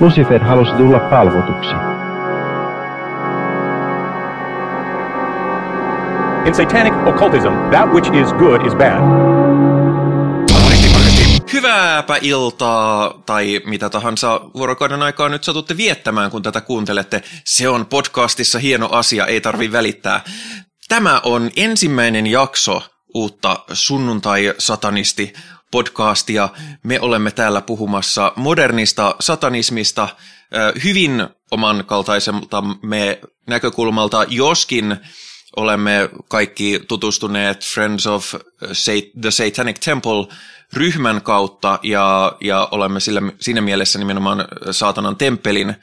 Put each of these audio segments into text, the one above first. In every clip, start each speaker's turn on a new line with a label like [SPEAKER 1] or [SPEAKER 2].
[SPEAKER 1] Lucifer halusi tulla palvotuksi.
[SPEAKER 2] In satanic occultism, that which is good is bad.
[SPEAKER 3] Hyvääpä iltaa tai mitä tahansa vuorokauden aikaa nyt satutte viettämään, kun tätä kuuntelette. Se on podcastissa hieno asia, ei tarvi välittää. Tämä on ensimmäinen jakso uutta sunnuntai-satanisti podcastia. Me olemme täällä puhumassa modernista satanismista hyvin oman kaltaiselta me näkökulmalta, joskin olemme kaikki tutustuneet Friends of the Satanic Temple ryhmän kautta ja, ja olemme sillä, siinä mielessä nimenomaan saatanan temppelin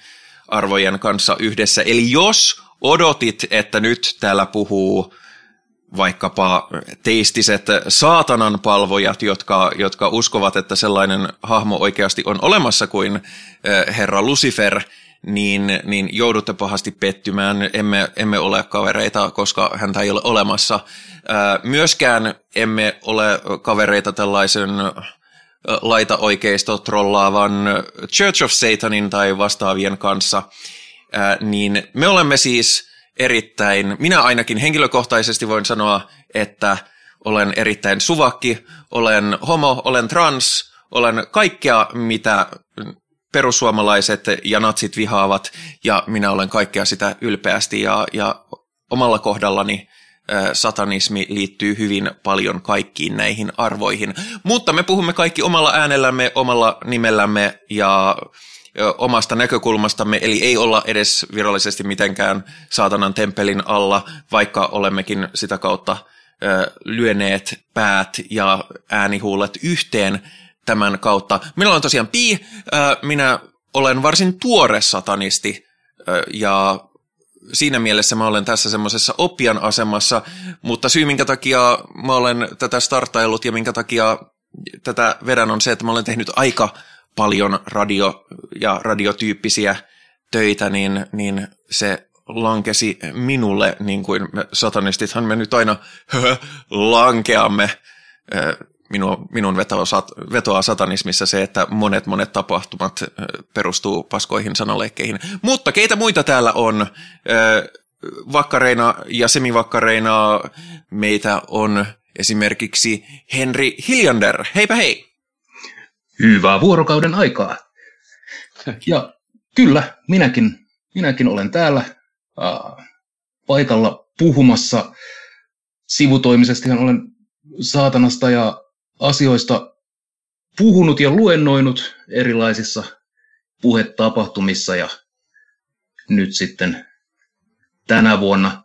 [SPEAKER 3] arvojen kanssa yhdessä. Eli jos odotit, että nyt täällä puhuu vaikkapa teistiset saatanan palvojat, jotka, jotka uskovat, että sellainen hahmo oikeasti on olemassa kuin herra Lucifer, niin, niin joudutte pahasti pettymään. Emme, emme ole kavereita, koska häntä ei ole olemassa. Myöskään emme ole kavereita tällaisen laita-oikeisto trollaavan Church of Satanin tai vastaavien kanssa. Niin me olemme siis erittäin, minä ainakin henkilökohtaisesti voin sanoa, että olen erittäin suvakki, olen homo, olen trans, olen kaikkea, mitä perussuomalaiset ja natsit vihaavat, ja minä olen kaikkea sitä ylpeästi, ja, ja omalla kohdallani satanismi liittyy hyvin paljon kaikkiin näihin arvoihin. Mutta me puhumme kaikki omalla äänellämme, omalla nimellämme ja omasta näkökulmastamme, eli ei olla edes virallisesti mitenkään saatanan temppelin alla, vaikka olemmekin sitä kautta lyöneet päät ja äänihuulet yhteen tämän kautta. Minä olen tosiaan Pi, minä olen varsin tuore satanisti ja siinä mielessä mä olen tässä semmoisessa oppian asemassa, mutta syy minkä takia mä olen tätä startaillut ja minkä takia tätä vedän on se, että mä olen tehnyt aika paljon radio- ja radiotyyppisiä töitä, niin, niin se lankesi minulle, niin kuin me satanistithan me nyt aina lankeamme. Minun, minun vetoa satanismissa se, että monet monet tapahtumat perustuu paskoihin sanaleikkeihin. Mutta keitä muita täällä on? Vakkareina ja semivakkareina meitä on esimerkiksi Henri Hiljander. Heipä hei!
[SPEAKER 4] Hyvää vuorokauden aikaa. Ja kyllä, minäkin, minäkin olen täällä äh, paikalla puhumassa. Sivutoimisesti olen saatanasta ja asioista puhunut ja luennoinut erilaisissa puhetapahtumissa ja nyt sitten tänä vuonna,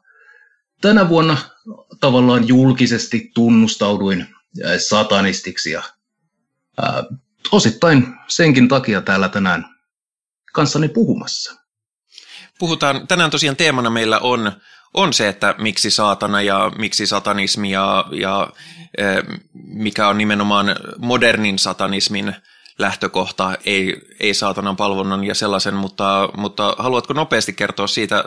[SPEAKER 4] tänä vuonna tavallaan julkisesti tunnustauduin satanistiksi ja ää, osittain senkin takia täällä tänään kanssani puhumassa.
[SPEAKER 3] Puhutaan, tänään tosiaan teemana meillä on, on se, että miksi saatana ja miksi satanismi ja, ja e, mikä on nimenomaan modernin satanismin lähtökohta, ei, ei saatanan palvonnan ja sellaisen, mutta, mutta haluatko nopeasti kertoa siitä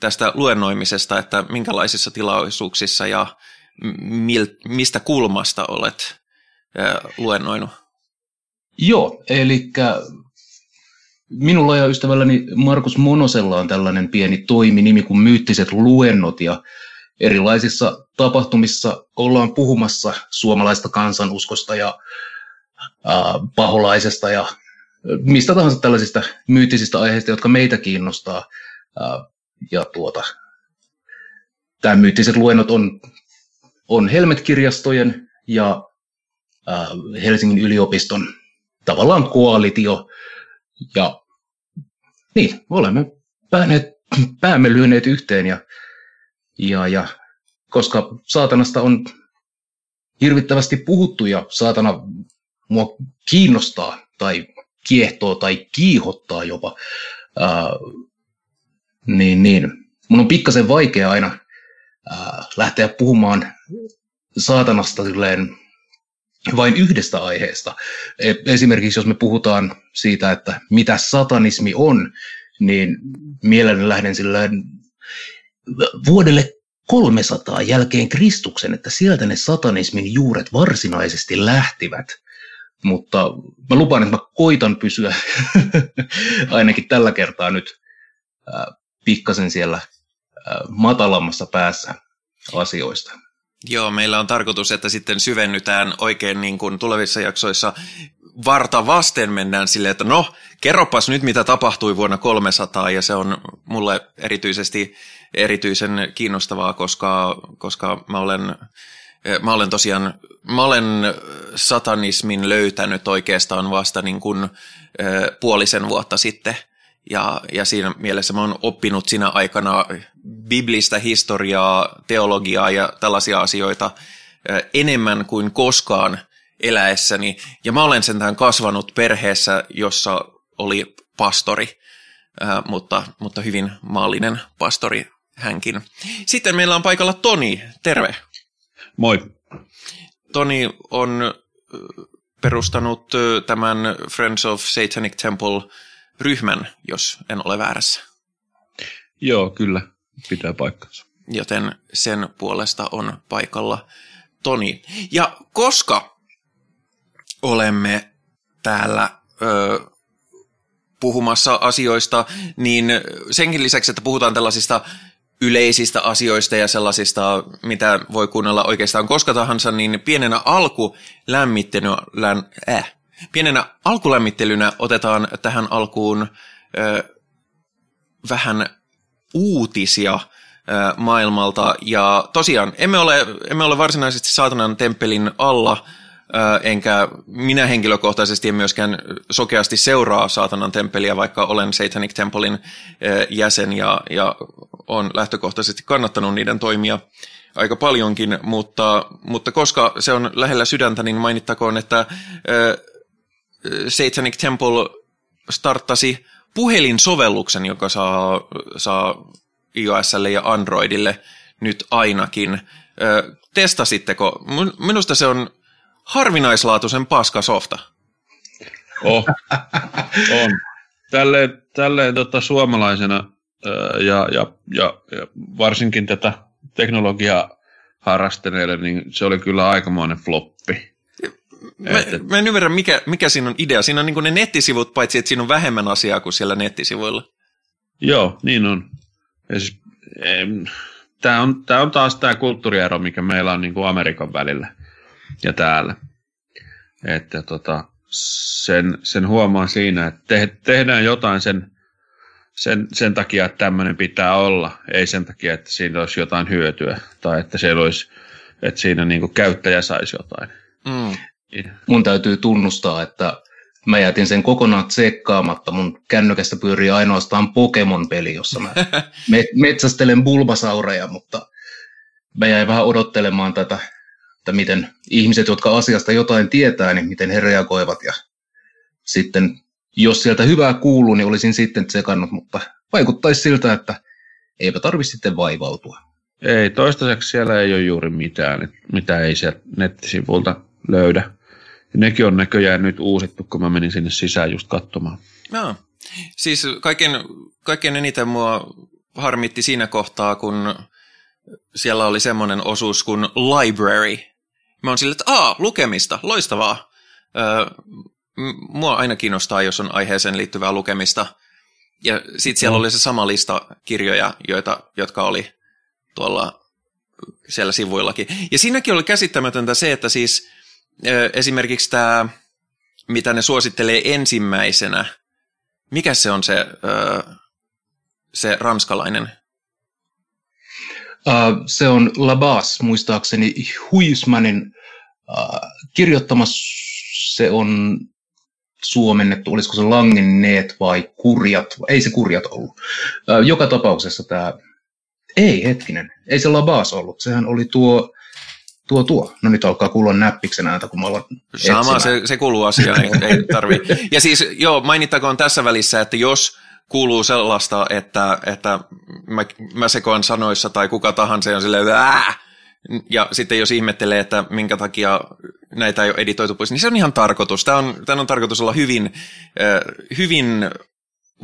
[SPEAKER 3] tästä luennoimisesta, että minkälaisissa tilaisuuksissa ja mil, mistä kulmasta olet e, luennoinut?
[SPEAKER 4] Joo, eli minulla ja ystävälläni Markus Monosella on tällainen pieni toiminimi kuin Myyttiset luennot ja erilaisissa tapahtumissa ollaan puhumassa suomalaista kansanuskosta ja paholaisesta ja mistä tahansa tällaisista myyttisistä aiheista, jotka meitä kiinnostaa. Ja tuota, tämä myyttiset luennot on, on Helmet-kirjastojen ja Helsingin yliopiston tavallaan koalitio. Ja niin, olemme pääneet, päämme lyöneet yhteen ja, ja, ja koska saatanasta on hirvittävästi puhuttu ja saatana mua kiinnostaa tai kiehtoo tai kiihottaa jopa, ää, niin, niin mun on pikkasen vaikea aina ää, lähteä puhumaan saatanasta silleen vain yhdestä aiheesta. E, esimerkiksi jos me puhutaan siitä, että mitä satanismi on, niin mielelläni lähden sillä vuodelle 300 jälkeen Kristuksen, että sieltä ne satanismin juuret varsinaisesti lähtivät. mutta mä lupaan, että mä koitan pysyä ainakin tällä kertaa nyt pikkasen siellä matalammassa päässä asioista.
[SPEAKER 3] Joo, meillä on tarkoitus, että sitten syvennytään oikein niin kuin tulevissa jaksoissa varta vasten mennään silleen, että no, kerropas nyt mitä tapahtui vuonna 300 ja se on mulle erityisesti erityisen kiinnostavaa, koska, koska mä olen Mä olen tosiaan, mä olen satanismin löytänyt oikeastaan vasta niin kuin puolisen vuotta sitten. Ja, ja siinä mielessä mä oon oppinut siinä aikana biblistä historiaa, teologiaa ja tällaisia asioita enemmän kuin koskaan eläessäni. Ja mä olen sentään kasvanut perheessä, jossa oli pastori, mutta, mutta hyvin maallinen pastori hänkin. Sitten meillä on paikalla Toni, terve.
[SPEAKER 5] Moi.
[SPEAKER 3] Toni on perustanut tämän Friends of Satanic Temple-ryhmän, jos en ole väärässä.
[SPEAKER 5] Joo, kyllä, pitää paikkansa.
[SPEAKER 3] Joten sen puolesta on paikalla Toni. Ja koska olemme täällä ö, puhumassa asioista, niin senkin lisäksi, että puhutaan tällaisista yleisistä asioista ja sellaisista, mitä voi kuunnella oikeastaan koska tahansa, niin pienenä alkulämmittelynä, län, äh, pienenä alkulämmittelynä otetaan tähän alkuun äh, vähän uutisia maailmalta. Ja tosiaan, emme ole, emme ole varsinaisesti saatanan temppelin alla, enkä minä henkilökohtaisesti en myöskään sokeasti seuraa saatanan temppeliä, vaikka olen Satanic Templein jäsen ja, ja on lähtökohtaisesti kannattanut niiden toimia aika paljonkin, mutta, mutta koska se on lähellä sydäntä, niin mainittakoon, että Satanic Temple starttasi puhelinsovelluksen, joka saa, saa iOSlle ja Androidille nyt ainakin. Testasitteko? Minusta se on harvinaislaatuisen paska softa.
[SPEAKER 5] Oh, on. Tälleen, tälleen tota, suomalaisena ja, ja, ja, ja varsinkin tätä teknologiaa harrastaneille, niin se oli kyllä aikamoinen floppi.
[SPEAKER 3] Mä, että... mä en ymmärrä, mikä, mikä siinä on idea. Siinä on niin ne nettisivut, paitsi että siinä on vähemmän asiaa kuin siellä nettisivuilla.
[SPEAKER 5] Joo, niin on. siis, tämä on, on taas tämä kulttuuriero, mikä meillä on niin kuin Amerikan välillä ja täällä. Että tota, sen, sen huomaa siinä, että te, tehdään jotain sen, sen, sen takia, että tämmöinen pitää olla, ei sen takia, että siinä olisi jotain hyötyä tai että, siellä olisi, että siinä niin käyttäjä saisi jotain. Mm.
[SPEAKER 4] Mun täytyy tunnustaa, että mä jätin sen kokonaan tsekkaamatta. Mun kännykästä pyörii ainoastaan Pokemon-peli, jossa mä metsästelen bulbasaureja, mutta mä jäin vähän odottelemaan tätä että miten ihmiset, jotka asiasta jotain tietää, niin miten he reagoivat ja sitten jos sieltä hyvää kuuluu, niin olisin sitten tsekannut, mutta vaikuttaisi siltä, että eipä tarvitse sitten vaivautua.
[SPEAKER 5] Ei, toistaiseksi siellä ei ole juuri mitään, mitä ei sieltä nettisivulta löydä. Nekin on näköjään nyt uusittu, kun mä menin sinne sisään just katsomaan.
[SPEAKER 3] No, siis kaiken, kaiken eniten mua harmitti siinä kohtaa, kun siellä oli semmoinen osuus kuin library, Mä oon silleen, että aa, lukemista, loistavaa. Öö, mua aina kiinnostaa, jos on aiheeseen liittyvää lukemista. Ja sitten siellä mm. oli se sama lista kirjoja, joita, jotka oli tuolla siellä sivuillakin. Ja siinäkin oli käsittämätöntä se, että siis esimerkiksi tämä, mitä ne suosittelee ensimmäisenä, mikä se on se, se ranskalainen?
[SPEAKER 4] Se on Labas, muistaakseni Huismanin kirjoittama, se on suomennettu, olisiko se Langenneet vai Kurjat, ei se Kurjat ollut. Joka tapauksessa tämä, ei hetkinen, ei se Labas ollut, sehän oli tuo, tuo tuo. No nyt alkaa kuulla näppiksen ääntä, kun mä olen
[SPEAKER 3] Sama, se, se kuuluu asiaan, ei, ei tarvi. Ja siis joo, mainittakoon tässä välissä, että jos kuuluu sellaista, että, että mä, mä sekoan sanoissa tai kuka tahansa on silleen, Ää! ja sitten jos ihmettelee, että minkä takia näitä ei ole editoitu pois, niin se on ihan tarkoitus. Tämä on, tämä on tarkoitus olla hyvin, hyvin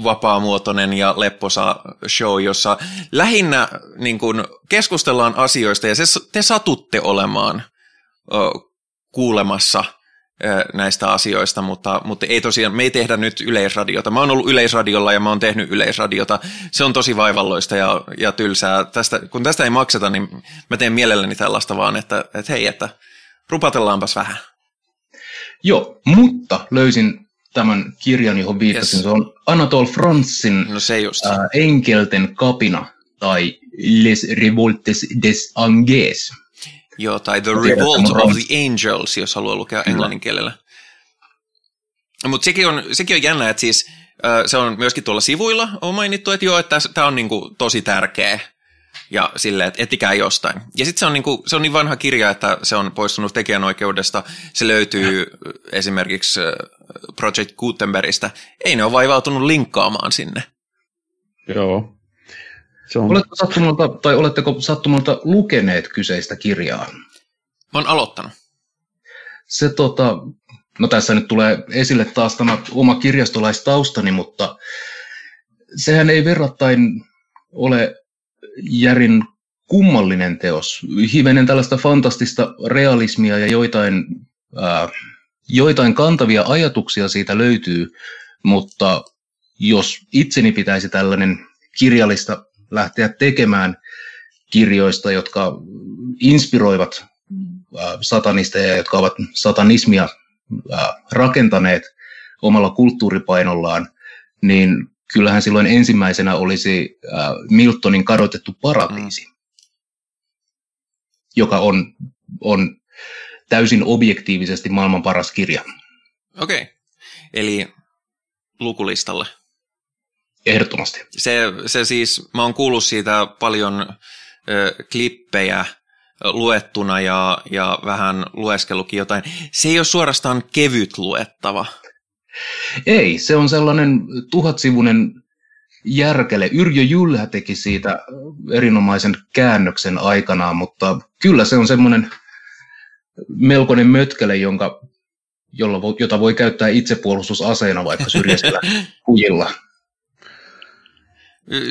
[SPEAKER 3] vapaamuotoinen ja lepposa show, jossa lähinnä niin kuin, keskustellaan asioista ja se, te satutte olemaan kuulemassa näistä asioista, mutta, mutta ei tosiaan, me ei tehdä nyt yleisradiota. Mä oon ollut yleisradiolla ja mä oon tehnyt yleisradiota. Se on tosi vaivalloista ja, ja tylsää. Tästä, kun tästä ei makseta, niin mä teen mielelläni tällaista vaan, että, että hei, että rupatellaanpas vähän.
[SPEAKER 4] Joo, mutta löysin tämän kirjan, johon viittasin. Yes. Se on Anatole Fransin
[SPEAKER 3] no se just.
[SPEAKER 4] Äh, Enkelten kapina tai Les Revoltes des Anges.
[SPEAKER 3] Joo, tai The Revolt of the Angels, jos haluaa lukea englannin kielellä. Mutta sekin on, sekin on jännä, että siis se on myöskin tuolla sivuilla on mainittu, että joo, että tämä on niinku tosi tärkeä ja silleen, että etikää jostain. Ja sitten se, on niinku, se on niin vanha kirja, että se on poistunut tekijänoikeudesta. Se löytyy esimerkiksi Project Gutenbergistä. Ei ne ole vaivautunut linkkaamaan sinne.
[SPEAKER 5] Joo.
[SPEAKER 4] Se on... Oletko sattumalta, tai oletteko sattumalta lukeneet kyseistä kirjaa?
[SPEAKER 3] Mä oon aloittanut.
[SPEAKER 4] Se tota, no tässä nyt tulee esille taas tämä oma kirjastolaistaustani, mutta sehän ei verrattain ole järin kummallinen teos. Hivenen tällaista fantastista realismia ja joitain, ää, joitain kantavia ajatuksia siitä löytyy, mutta jos itseni pitäisi tällainen kirjallista lähteä tekemään kirjoista, jotka inspiroivat satanisteja, jotka ovat satanismia rakentaneet omalla kulttuuripainollaan, niin kyllähän silloin ensimmäisenä olisi Miltonin kadotettu paratiisi, mm. joka on, on täysin objektiivisesti maailman paras kirja.
[SPEAKER 3] Okei, okay. eli lukulistalle.
[SPEAKER 4] Ehdottomasti.
[SPEAKER 3] Se, se siis, mä oon kuullut siitä paljon ö, klippejä luettuna ja, ja vähän lueskellukin jotain. Se ei ole suorastaan kevyt luettava.
[SPEAKER 4] Ei, se on sellainen tuhatsivunen järkele. Yrjö Jylhä teki siitä erinomaisen käännöksen aikanaan, mutta kyllä se on semmoinen melkoinen mötkele, jonka, jolla, jota voi käyttää itsepuolustusaseena vaikka syrjäisellä kujilla.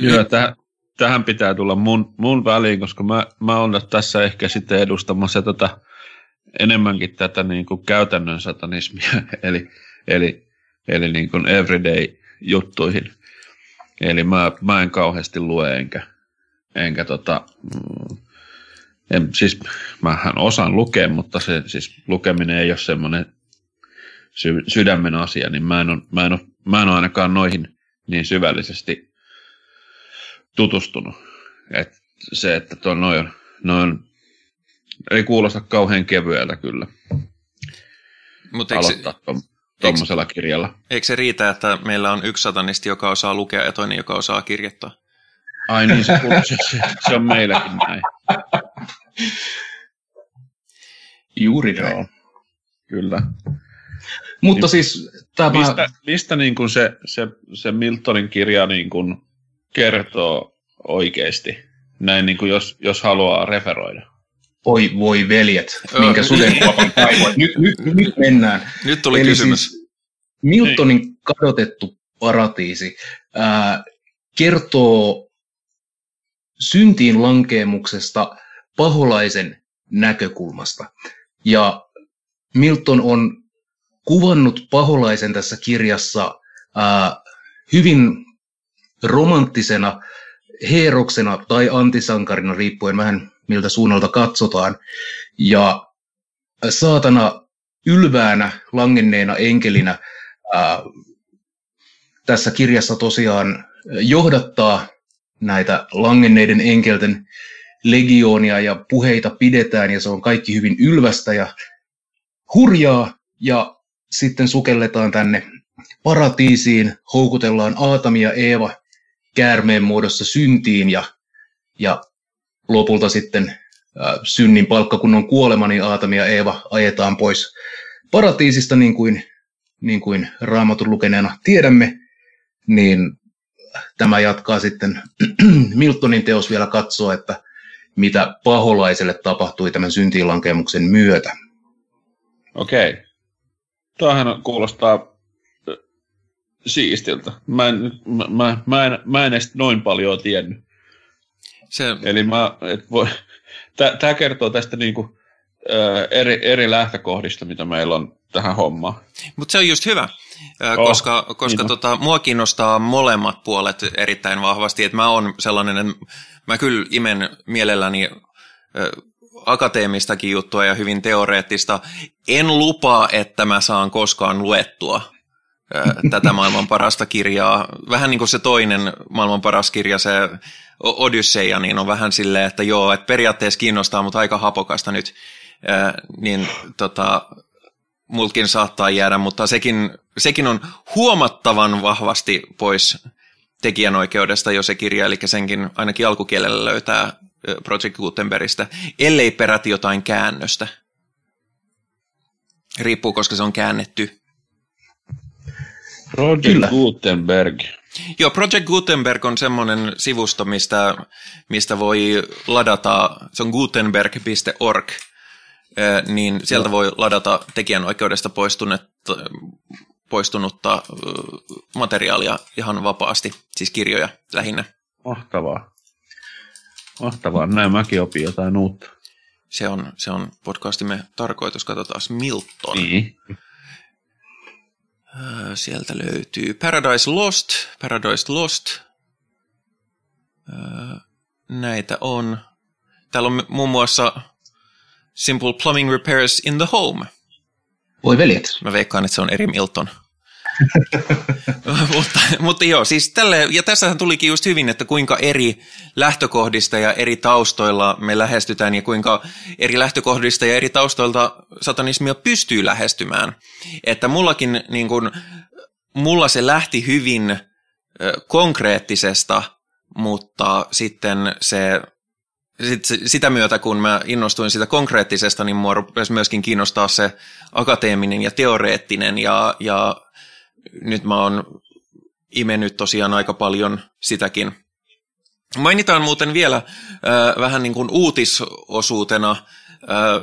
[SPEAKER 5] Joo, täh, tähän pitää tulla mun, mun väliin, koska mä, mä olen tässä ehkä sitten edustamassa tätä enemmänkin tätä niin kuin käytännön satanismia, eli, eli, eli niin kuin everyday juttuihin. Eli mä, mä en kauheasti lue enkä, enkä tota, mm, en, siis mähän osaan lukea, mutta se siis lukeminen ei ole semmoinen sy, sydämen asia, niin mä en, ole, mä, en ole, mä en ole ainakaan noihin niin syvällisesti tutustunut. Et se, että tuo noin on, ei kuulosta kauhean kevyeltä kyllä.
[SPEAKER 3] Mut
[SPEAKER 5] aloittaa tuommoisella kirjalla.
[SPEAKER 3] Eikö se riitä, että meillä on yksi satanisti, joka osaa lukea ja toinen, joka osaa kirjoittaa?
[SPEAKER 5] Ai niin, se, se, se on meilläkin näin.
[SPEAKER 4] Juuri näin. Joo,
[SPEAKER 5] kyllä.
[SPEAKER 4] Mutta niin, siis tämä...
[SPEAKER 5] Mistä, mistä niin kuin se, se, se Miltonin kirja niin kuin kertoo oikeasti, näin niin kuin jos, jos haluaa referoida?
[SPEAKER 4] Oi voi veljet, minkä sudenkuopan kaivoit. Nyt, nyt, nyt mennään.
[SPEAKER 3] Nyt tuli Eli kysymys. Siis
[SPEAKER 4] Miltonin niin. kadotettu paratiisi ää, kertoo syntiin lankeemuksesta paholaisen näkökulmasta. Ja Milton on kuvannut paholaisen tässä kirjassa ää, hyvin romanttisena heeroksena tai antisankarina, riippuen vähän miltä suunnalta katsotaan. Ja saatana ylväänä, langenneena enkelinä ää, tässä kirjassa tosiaan johdattaa näitä langenneiden enkelten legioonia ja puheita pidetään ja se on kaikki hyvin ylvästä ja hurjaa ja sitten sukelletaan tänne paratiisiin, houkutellaan Aatami ja Eeva käärmeen muodossa syntiin ja, ja lopulta sitten synnin palkka, kun on kuolema, niin Aatami ja Eeva ajetaan pois paratiisista, niin kuin, niin kuin raamatun lukeneena tiedämme, niin tämä jatkaa sitten Miltonin teos vielä katsoa, että mitä paholaiselle tapahtui tämän syntiinlankemuksen myötä.
[SPEAKER 5] Okei. Tuohan kuulostaa siistiltä. Mä en, mä, mä, mä, en, mä en edes noin paljon tiennyt. Se... Eli mä, et voi, tämä kertoo tästä niinku ö, eri, eri lähtökohdista, mitä meillä on tähän hommaan.
[SPEAKER 3] Mutta se on just hyvä,
[SPEAKER 5] Oh,
[SPEAKER 3] koska, koska
[SPEAKER 5] niin
[SPEAKER 3] tota, mua kiinnostaa molemmat puolet erittäin vahvasti. Että mä oon sellainen, että mä kyllä imen mielelläni ö, akateemistakin juttua ja hyvin teoreettista. En lupaa, että mä saan koskaan luettua tätä maailman parasta kirjaa. Vähän niin kuin se toinen maailman paras kirja, se O- Odysseia, niin on vähän silleen, että joo, että periaatteessa kiinnostaa, mutta aika hapokasta nyt. Ö, niin tota, mulkin saattaa jäädä, mutta sekin, sekin on huomattavan vahvasti pois tekijänoikeudesta jo se kirja, eli senkin ainakin alkukielellä löytää Project Gutenbergistä, ellei peräti jotain käännöstä. Riippuu, koska se on käännetty.
[SPEAKER 5] Project
[SPEAKER 4] Kyllä.
[SPEAKER 5] Gutenberg.
[SPEAKER 3] Joo, Project Gutenberg on semmoinen sivusto, mistä, mistä voi ladata, se on gutenberg.org, niin sieltä voi ladata tekijänoikeudesta poistunutta, poistunutta materiaalia ihan vapaasti, siis kirjoja lähinnä.
[SPEAKER 5] Mahtavaa. Mahtavaa. Näin mäkin opin jotain uutta.
[SPEAKER 3] Se on, se on podcastimme tarkoitus. Katsotaan Milton.
[SPEAKER 5] Niin.
[SPEAKER 3] Ö, Sieltä löytyy Paradise Lost, Paradise Lost. Ö, Näitä on. Täällä on muun muassa Simple Plumbing Repairs in the Home.
[SPEAKER 4] Voi veljet.
[SPEAKER 3] Mä veikkaan, että se on eri Milton. mutta, mutta joo, siis tälle, ja tässähän tulikin just hyvin, että kuinka eri lähtökohdista ja eri taustoilla me lähestytään ja kuinka eri lähtökohdista ja eri taustoilta satanismia pystyy lähestymään. Että mullakin niin kun, mulla se lähti hyvin konkreettisesta, mutta sitten se sit, se- sitä myötä, kun mä innostuin sitä konkreettisesta, niin mua rupesi myöskin kiinnostaa se akateeminen ja teoreettinen, ja, ja nyt mä oon imennyt tosiaan aika paljon sitäkin. Mainitaan muuten vielä äh, vähän niin kuin uutisosuutena, äh,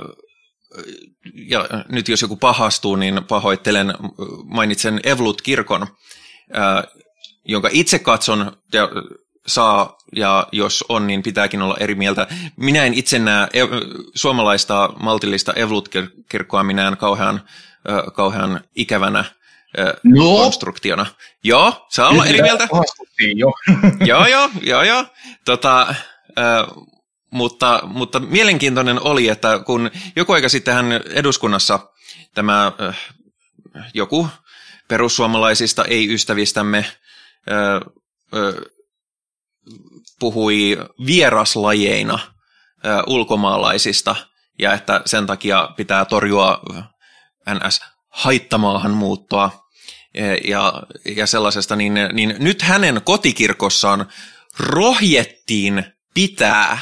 [SPEAKER 3] ja nyt jos joku pahastuu, niin pahoittelen, mainitsen Evlut-kirkon, äh, jonka itse katson ja saa, ja jos on, niin pitääkin olla eri mieltä. Minä en itse näe ev- suomalaista maltillista Evlut-kirkkoa minään kauhean, kauhean ikävänä
[SPEAKER 4] No.
[SPEAKER 3] konstruktiona. Joo, saa olla eri mieltä.
[SPEAKER 4] Jo.
[SPEAKER 3] joo, joo, joo, joo. Tota, äh, mutta, mutta mielenkiintoinen oli, että kun joku aika sittenhän eduskunnassa tämä äh, joku perussuomalaisista ei-ystävistämme äh, puhui vieraslajeina ulkomaalaisista ja että sen takia pitää torjua NS haittamaahanmuuttoa eh, ja, ja sellaisesta, niin, niin nyt hänen kotikirkossaan rohjettiin pitää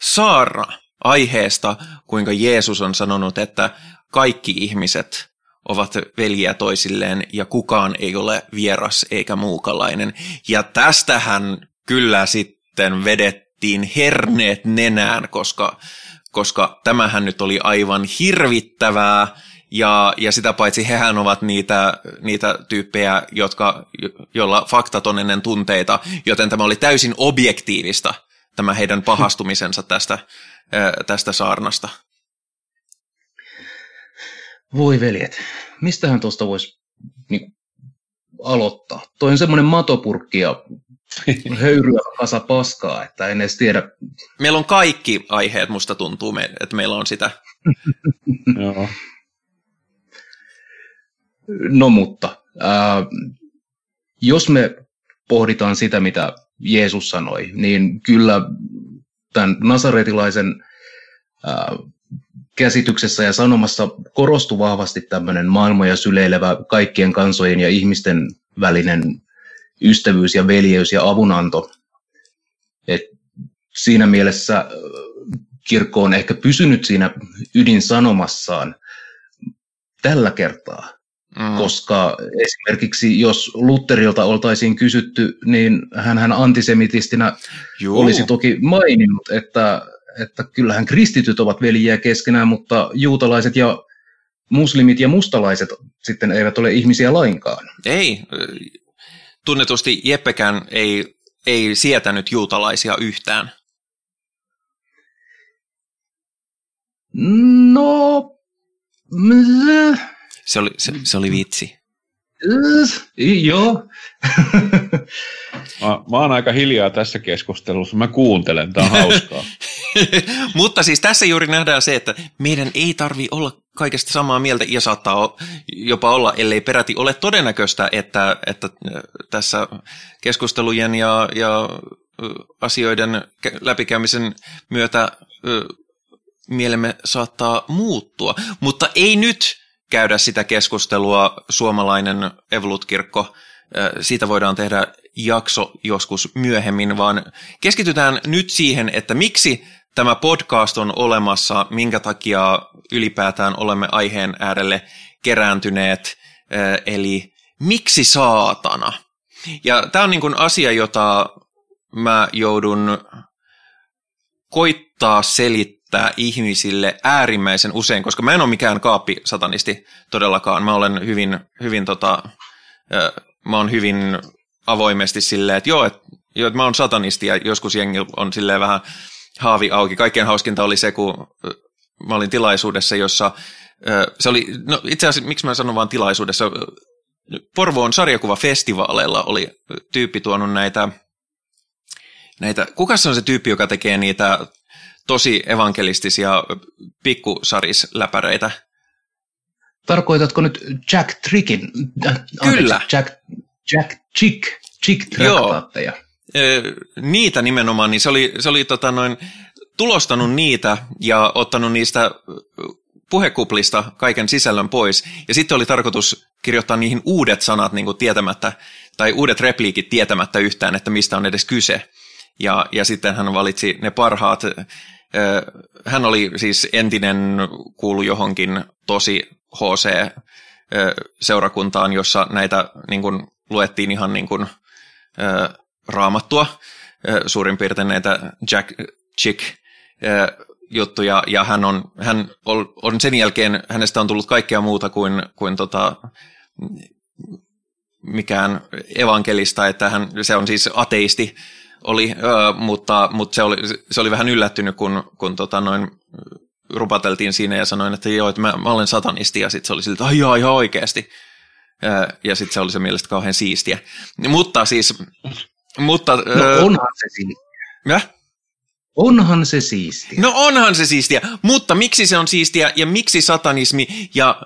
[SPEAKER 3] saarna aiheesta, kuinka Jeesus on sanonut, että kaikki ihmiset ovat veljiä toisilleen ja kukaan ei ole vieras eikä muukalainen. Ja tästähän kyllä sitten vedettiin herneet nenään, koska, koska tämähän nyt oli aivan hirvittävää. Ja, ja sitä paitsi hehän ovat niitä, niitä tyyppejä, jotka, jo- joilla faktat on ennen tunteita, joten tämä oli täysin objektiivista, tämä heidän pahastumisensa tästä, tästä saarnasta.
[SPEAKER 4] Voi veljet. Mistähän tuosta voisi niin, aloittaa? Toi on semmoinen matopurkki ja höyryä kasa paskaa, että en edes tiedä.
[SPEAKER 3] Meillä on kaikki aiheet, musta tuntuu, me- että meillä on sitä.
[SPEAKER 5] Joo.
[SPEAKER 4] No mutta, ää, jos me pohditaan sitä, mitä Jeesus sanoi, niin kyllä tämän nasaretilaisen ää, käsityksessä ja sanomassa korostui vahvasti tämmöinen maailmoja syleilevä kaikkien kansojen ja ihmisten välinen ystävyys ja veljeys ja avunanto. Et siinä mielessä kirkko on ehkä pysynyt siinä ydinsanomassaan tällä kertaa
[SPEAKER 3] Mm.
[SPEAKER 4] koska esimerkiksi jos Lutterilta oltaisiin kysytty, niin hän antisemitistinä
[SPEAKER 3] Juu.
[SPEAKER 4] olisi toki maininnut, että, että kyllähän kristityt ovat veljiä keskenään, mutta juutalaiset ja muslimit ja mustalaiset sitten eivät ole ihmisiä lainkaan.
[SPEAKER 3] Ei. Tunnetusti Jeppekään ei, ei sietänyt juutalaisia yhtään.
[SPEAKER 4] No, mm,
[SPEAKER 3] Se oli, se, se oli vitsi.
[SPEAKER 4] äh, joo.
[SPEAKER 5] Mä, mä oon aika hiljaa tässä keskustelussa. Mä kuuntelen, tää on hauskaa.
[SPEAKER 3] Mutta siis tässä juuri nähdään se, että meidän ei tarvi olla kaikesta samaa mieltä ja saattaa o- jopa olla, ellei peräti ole todennäköistä, että, että äh, tässä keskustelujen ja, ja ö, asioiden kä- läpikäymisen myötä ö, mielemme saattaa muuttua. Mutta ei nyt käydä sitä keskustelua suomalainen Evolut-kirkko. Siitä voidaan tehdä jakso joskus myöhemmin, vaan keskitytään nyt siihen, että miksi tämä podcast on olemassa, minkä takia ylipäätään olemme aiheen äärelle kerääntyneet, eli miksi saatana? Ja tämä on niin kuin asia, jota mä joudun koittaa selittää ihmisille äärimmäisen usein, koska mä en ole mikään kaappisatanisti todellakaan. Mä olen hyvin, hyvin tota, mä oon hyvin avoimesti silleen, että joo, että, joo, että mä oon satanisti ja joskus jengi on silleen vähän haavi auki. Kaikkein hauskinta oli se, kun mä olin tilaisuudessa, jossa se oli, no itse asiassa, miksi mä sanon vaan tilaisuudessa, Porvoon sarjakuvafestivaaleilla oli tyyppi tuonut näitä, näitä, kuka se on se tyyppi, joka tekee niitä tosi evankelistisia pikkusarisläpäreitä?
[SPEAKER 4] Tarkoitatko nyt Jack Trickin? Äh, anteeksi,
[SPEAKER 3] Kyllä.
[SPEAKER 4] Jack, Jack Chick, Chick traktaatteja.
[SPEAKER 3] Niitä nimenomaan, niin se oli, se oli tota noin, tulostanut niitä ja ottanut niistä puhekuplista kaiken sisällön pois. Ja sitten oli tarkoitus kirjoittaa niihin uudet sanat niin kuin tietämättä, tai uudet repliikit tietämättä yhtään, että mistä on edes kyse. Ja, ja sitten hän valitsi ne parhaat. Hän oli siis entinen kuulu johonkin tosi HC-seurakuntaan, jossa näitä niin kuin, luettiin ihan niin kuin, raamattua, suurin piirtein näitä Jack Chick juttuja, ja hän on, hän on sen jälkeen, hänestä on tullut kaikkea muuta kuin, kuin tota, mikään evankelista, että hän, se on siis ateisti, oli, ö, mutta, mutta se, oli, se oli vähän yllättynyt, kun, kun tota noin, rupateltiin siinä ja sanoin, että joo, että mä, mä olen satanisti, ja sitten se oli siltä, että joo, ihan oikeasti. Ö, Ja sitten se oli se mielestä kauhean siistiä. Mutta siis, mutta...
[SPEAKER 4] No
[SPEAKER 3] ö,
[SPEAKER 4] onhan se siistiä. Onhan se siistiä.
[SPEAKER 3] No onhan se siistiä, mutta miksi se on siistiä ja miksi satanismi ja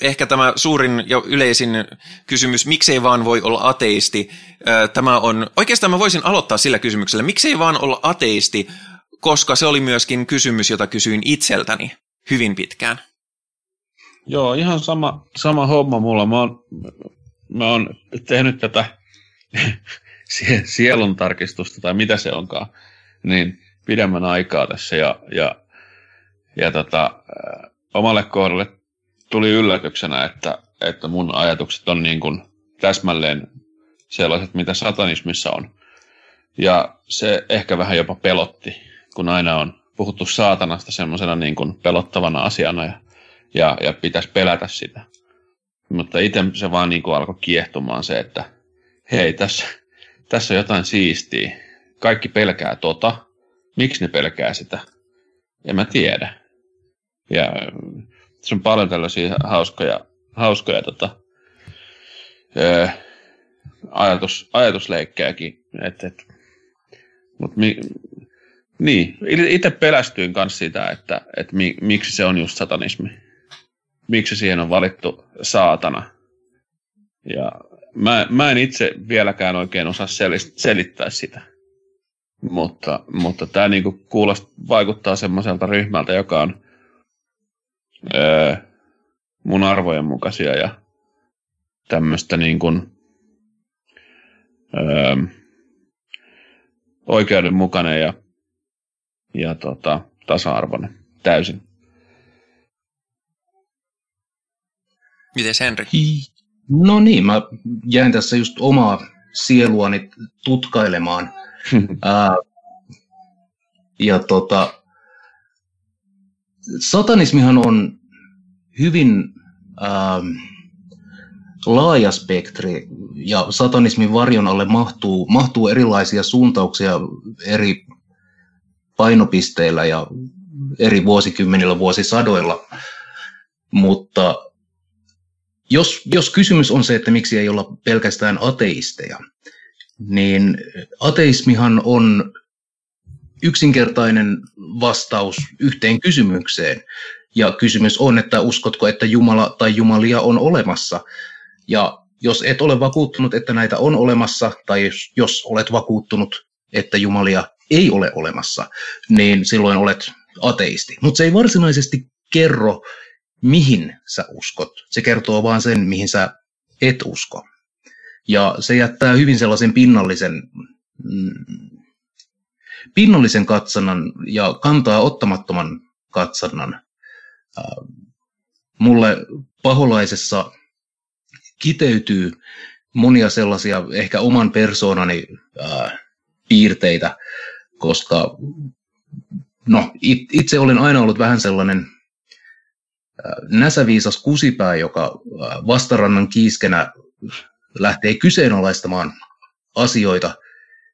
[SPEAKER 3] ehkä tämä suurin ja yleisin kysymys, miksei vaan voi olla ateisti, tämä on, oikeastaan mä voisin aloittaa sillä kysymyksellä, miksei vaan olla ateisti, koska se oli myöskin kysymys, jota kysyin itseltäni hyvin pitkään.
[SPEAKER 5] Joo, ihan sama, sama homma mulla. Mä oon, mä oon tehnyt tätä sie- sielun tarkistusta, tai mitä se onkaan, niin pidemmän aikaa tässä. Ja, ja, ja tota, omalle kohdalle tuli yllätyksenä, että, että mun ajatukset on niin kuin täsmälleen sellaiset, mitä satanismissa on. Ja se ehkä vähän jopa pelotti, kun aina on puhuttu saatanasta semmoisena niin kuin pelottavana asiana ja ja, ja pitäisi pelätä sitä. Mutta itse se vaan niin kuin alkoi kiehtomaan se, että hei, tässä, tässä on jotain siistiä. Kaikki pelkää tota. Miksi ne pelkää sitä? En mä tiedä. Ja se on paljon tällaisia hauskoja, hauskoja tota, ö, ajatus, ajatusleikkejäkin. Et, et, mut mi, niin, itse pelästyin kanssa sitä, että, että mi, miksi se on just satanismi miksi siihen on valittu saatana. Ja mä, mä en itse vieläkään oikein osaa sel- selittää sitä. Mutta, mutta tämä niinku kuulost, vaikuttaa semmoiselta ryhmältä, joka on öö, mun arvojen mukaisia ja tämmöistä niinku, öö, oikeudenmukainen ja, ja tota, tasa-arvoinen täysin.
[SPEAKER 3] Miten Henri?
[SPEAKER 4] No niin, mä jäin tässä just omaa sieluani tutkailemaan. Ää, ja tota, satanismihan on hyvin ää, laaja spektri, ja satanismin varjon alle mahtuu, mahtuu erilaisia suuntauksia eri painopisteillä ja eri vuosikymmenillä, vuosisadoilla. Mutta jos, jos kysymys on se, että miksi ei olla pelkästään ateisteja, niin ateismihan on yksinkertainen vastaus yhteen kysymykseen. Ja kysymys on, että uskotko, että Jumala tai Jumalia on olemassa. Ja jos et ole vakuuttunut, että näitä on olemassa, tai jos, jos olet vakuuttunut, että Jumalia ei ole olemassa, niin silloin olet ateisti. Mutta se ei varsinaisesti kerro, mihin sä uskot. Se kertoo vaan sen, mihin sä et usko. Ja se jättää hyvin sellaisen pinnallisen, mm, pinnallisen katsannan ja kantaa ottamattoman katsannan. Mulle paholaisessa kiteytyy monia sellaisia ehkä oman persoonani piirteitä, koska no, it, itse olen aina ollut vähän sellainen näsäviisas kusipää, joka vastarannan kiiskenä lähtee kyseenalaistamaan asioita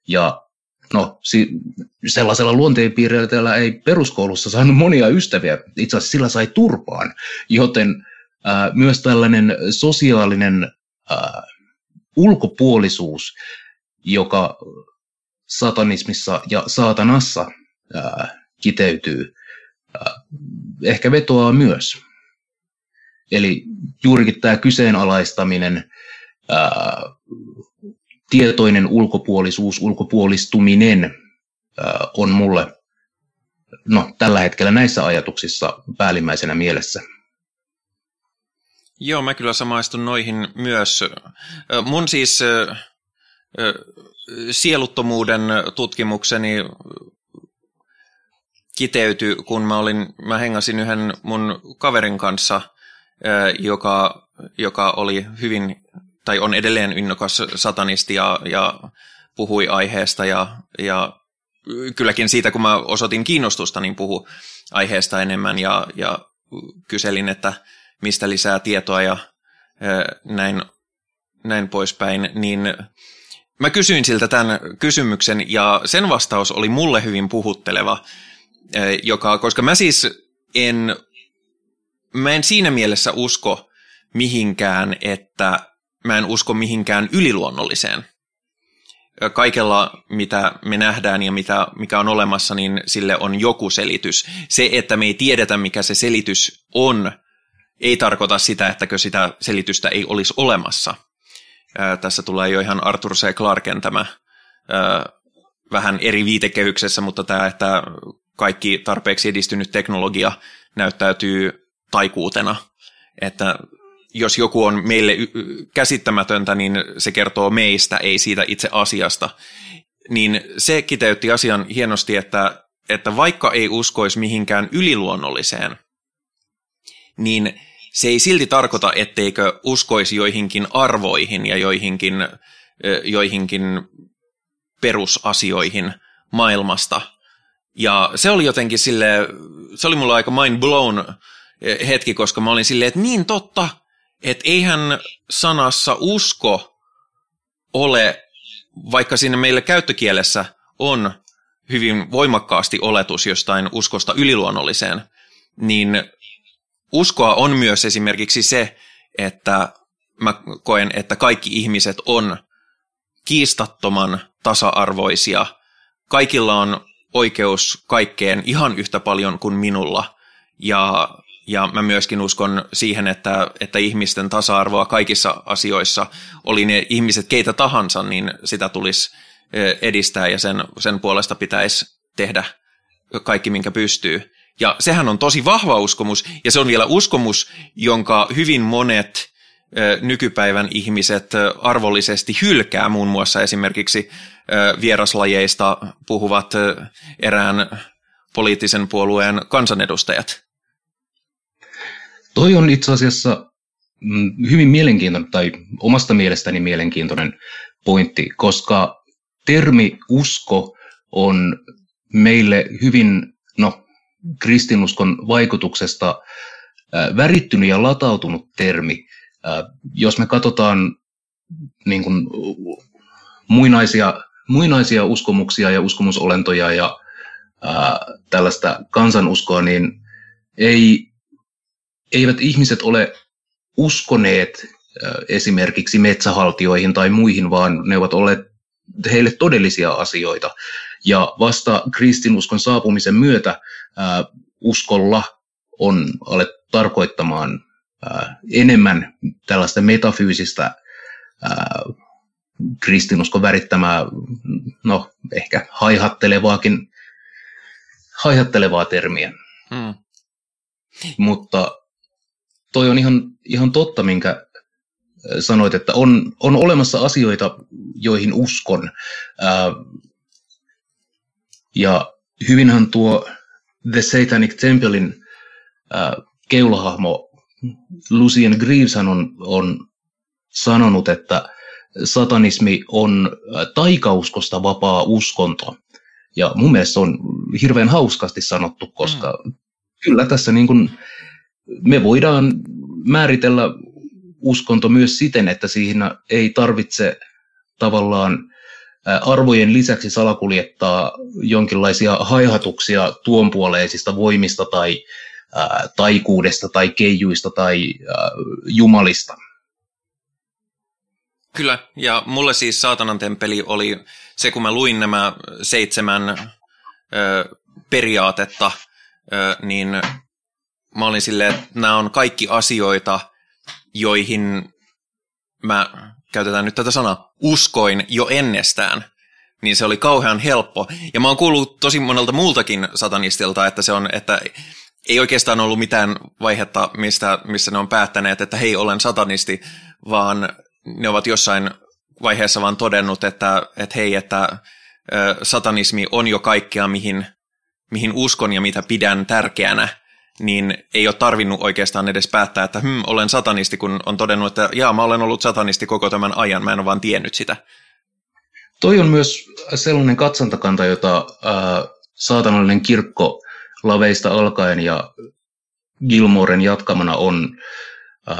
[SPEAKER 4] ja no, si- sellaisella luonteenpiirteellä ei peruskoulussa saanut monia ystäviä, itse asiassa sillä sai turpaan, joten ää, myös tällainen sosiaalinen ää, ulkopuolisuus, joka satanismissa ja saatanassa ää, kiteytyy, ää, ehkä vetoaa myös. Eli juurikin tämä kyseenalaistaminen, ää, tietoinen ulkopuolisuus, ulkopuolistuminen on mulle no, tällä hetkellä näissä ajatuksissa päällimmäisenä mielessä.
[SPEAKER 3] Joo, mä kyllä samaistun noihin myös. Mun siis sieluttomuuden tutkimukseni kiteytyi, kun mä, olin, mä hengasin yhden mun kaverin kanssa, joka, joka oli hyvin, tai on edelleen innokas satanisti ja, ja puhui aiheesta ja, ja kylläkin siitä, kun mä osoitin kiinnostusta, niin puhu aiheesta enemmän ja, ja kyselin, että mistä lisää tietoa ja näin, näin poispäin, niin mä kysyin siltä tämän kysymyksen ja sen vastaus oli mulle hyvin puhutteleva, joka, koska mä siis en, mä en siinä mielessä usko mihinkään, että mä en usko mihinkään yliluonnolliseen. Kaikella, mitä me nähdään ja mitä, mikä on olemassa, niin sille on joku selitys. Se, että me ei tiedetä, mikä se selitys on, ei tarkoita sitä, ettäkö sitä selitystä ei olisi olemassa. Ää, tässä tulee jo ihan Arthur C. Clarken tämä ää, vähän eri viitekehyksessä, mutta tämä, että kaikki tarpeeksi edistynyt teknologia näyttäytyy taikuutena, että jos joku on meille käsittämätöntä, niin se kertoo meistä, ei siitä itse asiasta. Niin se kiteytti asian hienosti, että, että vaikka ei uskoisi mihinkään yliluonnolliseen, niin se ei silti tarkoita, etteikö uskoisi joihinkin arvoihin ja joihinkin, joihinkin perusasioihin maailmasta. Ja se oli jotenkin sille, se oli mulla aika mind blown hetki, koska mä olin silleen, että niin totta, että eihän sanassa usko ole, vaikka siinä meillä käyttökielessä on hyvin voimakkaasti oletus jostain uskosta yliluonnolliseen, niin uskoa on myös esimerkiksi se, että mä koen, että kaikki ihmiset on kiistattoman tasa-arvoisia. Kaikilla on oikeus kaikkeen ihan yhtä paljon kuin minulla. Ja, ja mä myöskin uskon siihen, että, että ihmisten tasa-arvoa kaikissa asioissa, oli ne ihmiset keitä tahansa, niin sitä tulisi edistää ja sen, sen puolesta pitäisi tehdä kaikki, minkä pystyy. Ja sehän on tosi vahva uskomus, ja se on vielä uskomus, jonka hyvin monet nykypäivän ihmiset arvollisesti hylkää, muun muassa esimerkiksi vieraslajeista puhuvat erään poliittisen puolueen kansanedustajat.
[SPEAKER 4] Toi on itse asiassa mm, hyvin mielenkiintoinen, tai omasta mielestäni mielenkiintoinen pointti, koska termi usko on meille hyvin, no kristinuskon vaikutuksesta värittynyt ja latautunut termi. Jos me katsotaan niin kuin, muinaisia, muinaisia uskomuksia ja uskomusolentoja ja ää, tällaista kansanuskoa, niin ei, eivät ihmiset ole uskoneet esimerkiksi metsähaltioihin tai muihin, vaan ne ovat olleet heille todellisia asioita. Ja vasta kristinuskon saapumisen myötä ää, uskolla on alettu tarkoittamaan ää, enemmän tällaista metafyysistä ää, kristinuskon värittämää, no ehkä haihattelevaakin, haihattelevaa termiä. Hmm. Mutta toi on ihan, ihan totta, minkä sanoit, että on, on olemassa asioita, joihin uskon. Ää, ja hyvinhän tuo The Satanic Templein ää, keulahahmo Lucien Greaves on, on sanonut, että satanismi on taikauskosta vapaa uskonto. Ja mun mielestä se on hirveän hauskasti sanottu, koska mm. kyllä tässä niin kuin me voidaan määritellä uskonto myös siten, että siinä ei tarvitse tavallaan arvojen lisäksi salakuljettaa jonkinlaisia haihatuksia tuonpuoleisista voimista tai taikuudesta tai keijuista tai jumalista.
[SPEAKER 3] Kyllä, ja mulle siis saatanan temppeli oli se, kun mä luin nämä seitsemän ö, periaatetta, ö, niin mä olin silleen, että nämä on kaikki asioita, joihin mä, käytetään nyt tätä sanaa, uskoin jo ennestään. Niin se oli kauhean helppo. Ja mä oon kuullut tosi monelta muultakin satanistilta, että se on, että ei oikeastaan ollut mitään vaihetta, mistä, missä ne on päättäneet, että hei, olen satanisti, vaan ne ovat jossain vaiheessa vaan todennut, että, että hei, että satanismi on jo kaikkea, mihin, mihin uskon ja mitä pidän tärkeänä, niin ei ole tarvinnut oikeastaan edes päättää, että hm, olen satanisti, kun on todennut, että jaa, mä olen ollut satanisti koko tämän ajan, mä en ole vaan tiennyt sitä.
[SPEAKER 4] Toi on myös sellainen katsantakanta, jota äh, saatanallinen kirkko laveista alkaen ja Gilmoren jatkamana on äh,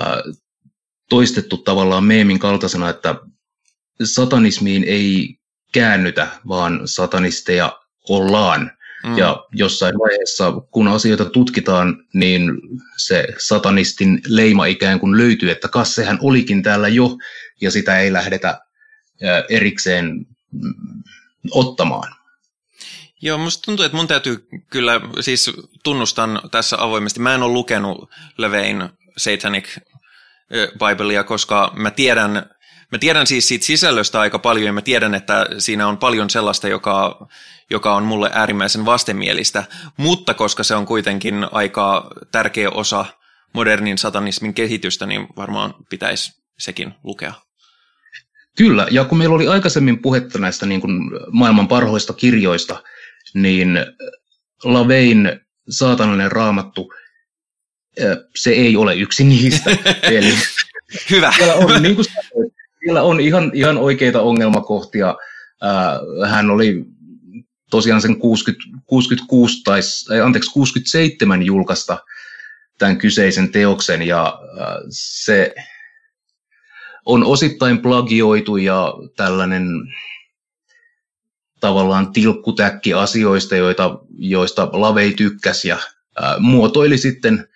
[SPEAKER 4] toistettu tavallaan meemin kaltaisena, että satanismiin ei käännytä, vaan satanisteja ollaan. Mm. Ja jossain vaiheessa, kun asioita tutkitaan, niin se satanistin leima ikään kuin löytyy, että kas sehän olikin täällä jo, ja sitä ei lähdetä erikseen mm, ottamaan.
[SPEAKER 3] Joo, musta tuntuu, että mun täytyy kyllä, siis tunnustan tässä avoimesti, mä en ole lukenut Levein Satanic Biblea, koska mä tiedän, mä tiedän siis siitä sisällöstä aika paljon ja mä tiedän, että siinä on paljon sellaista, joka, joka on mulle äärimmäisen vastenmielistä, mutta koska se on kuitenkin aika tärkeä osa modernin satanismin kehitystä, niin varmaan pitäisi sekin lukea.
[SPEAKER 4] Kyllä, ja kun meillä oli aikaisemmin puhetta näistä niin kuin maailman parhoista kirjoista, niin Lavein saatanallinen raamattu se ei ole yksi niistä. Eli
[SPEAKER 3] Hyvä.
[SPEAKER 4] Siellä on, niin kuin siellä on ihan, ihan oikeita ongelmakohtia. Hän oli tosiaan sen 60, 66 tai anteeksi, 67 julkaista tämän kyseisen teoksen ja se on osittain plagioitu ja tällainen tavallaan tilkkutäkki asioista, joita, joista Lavei tykkäsi ja ää, muotoili sitten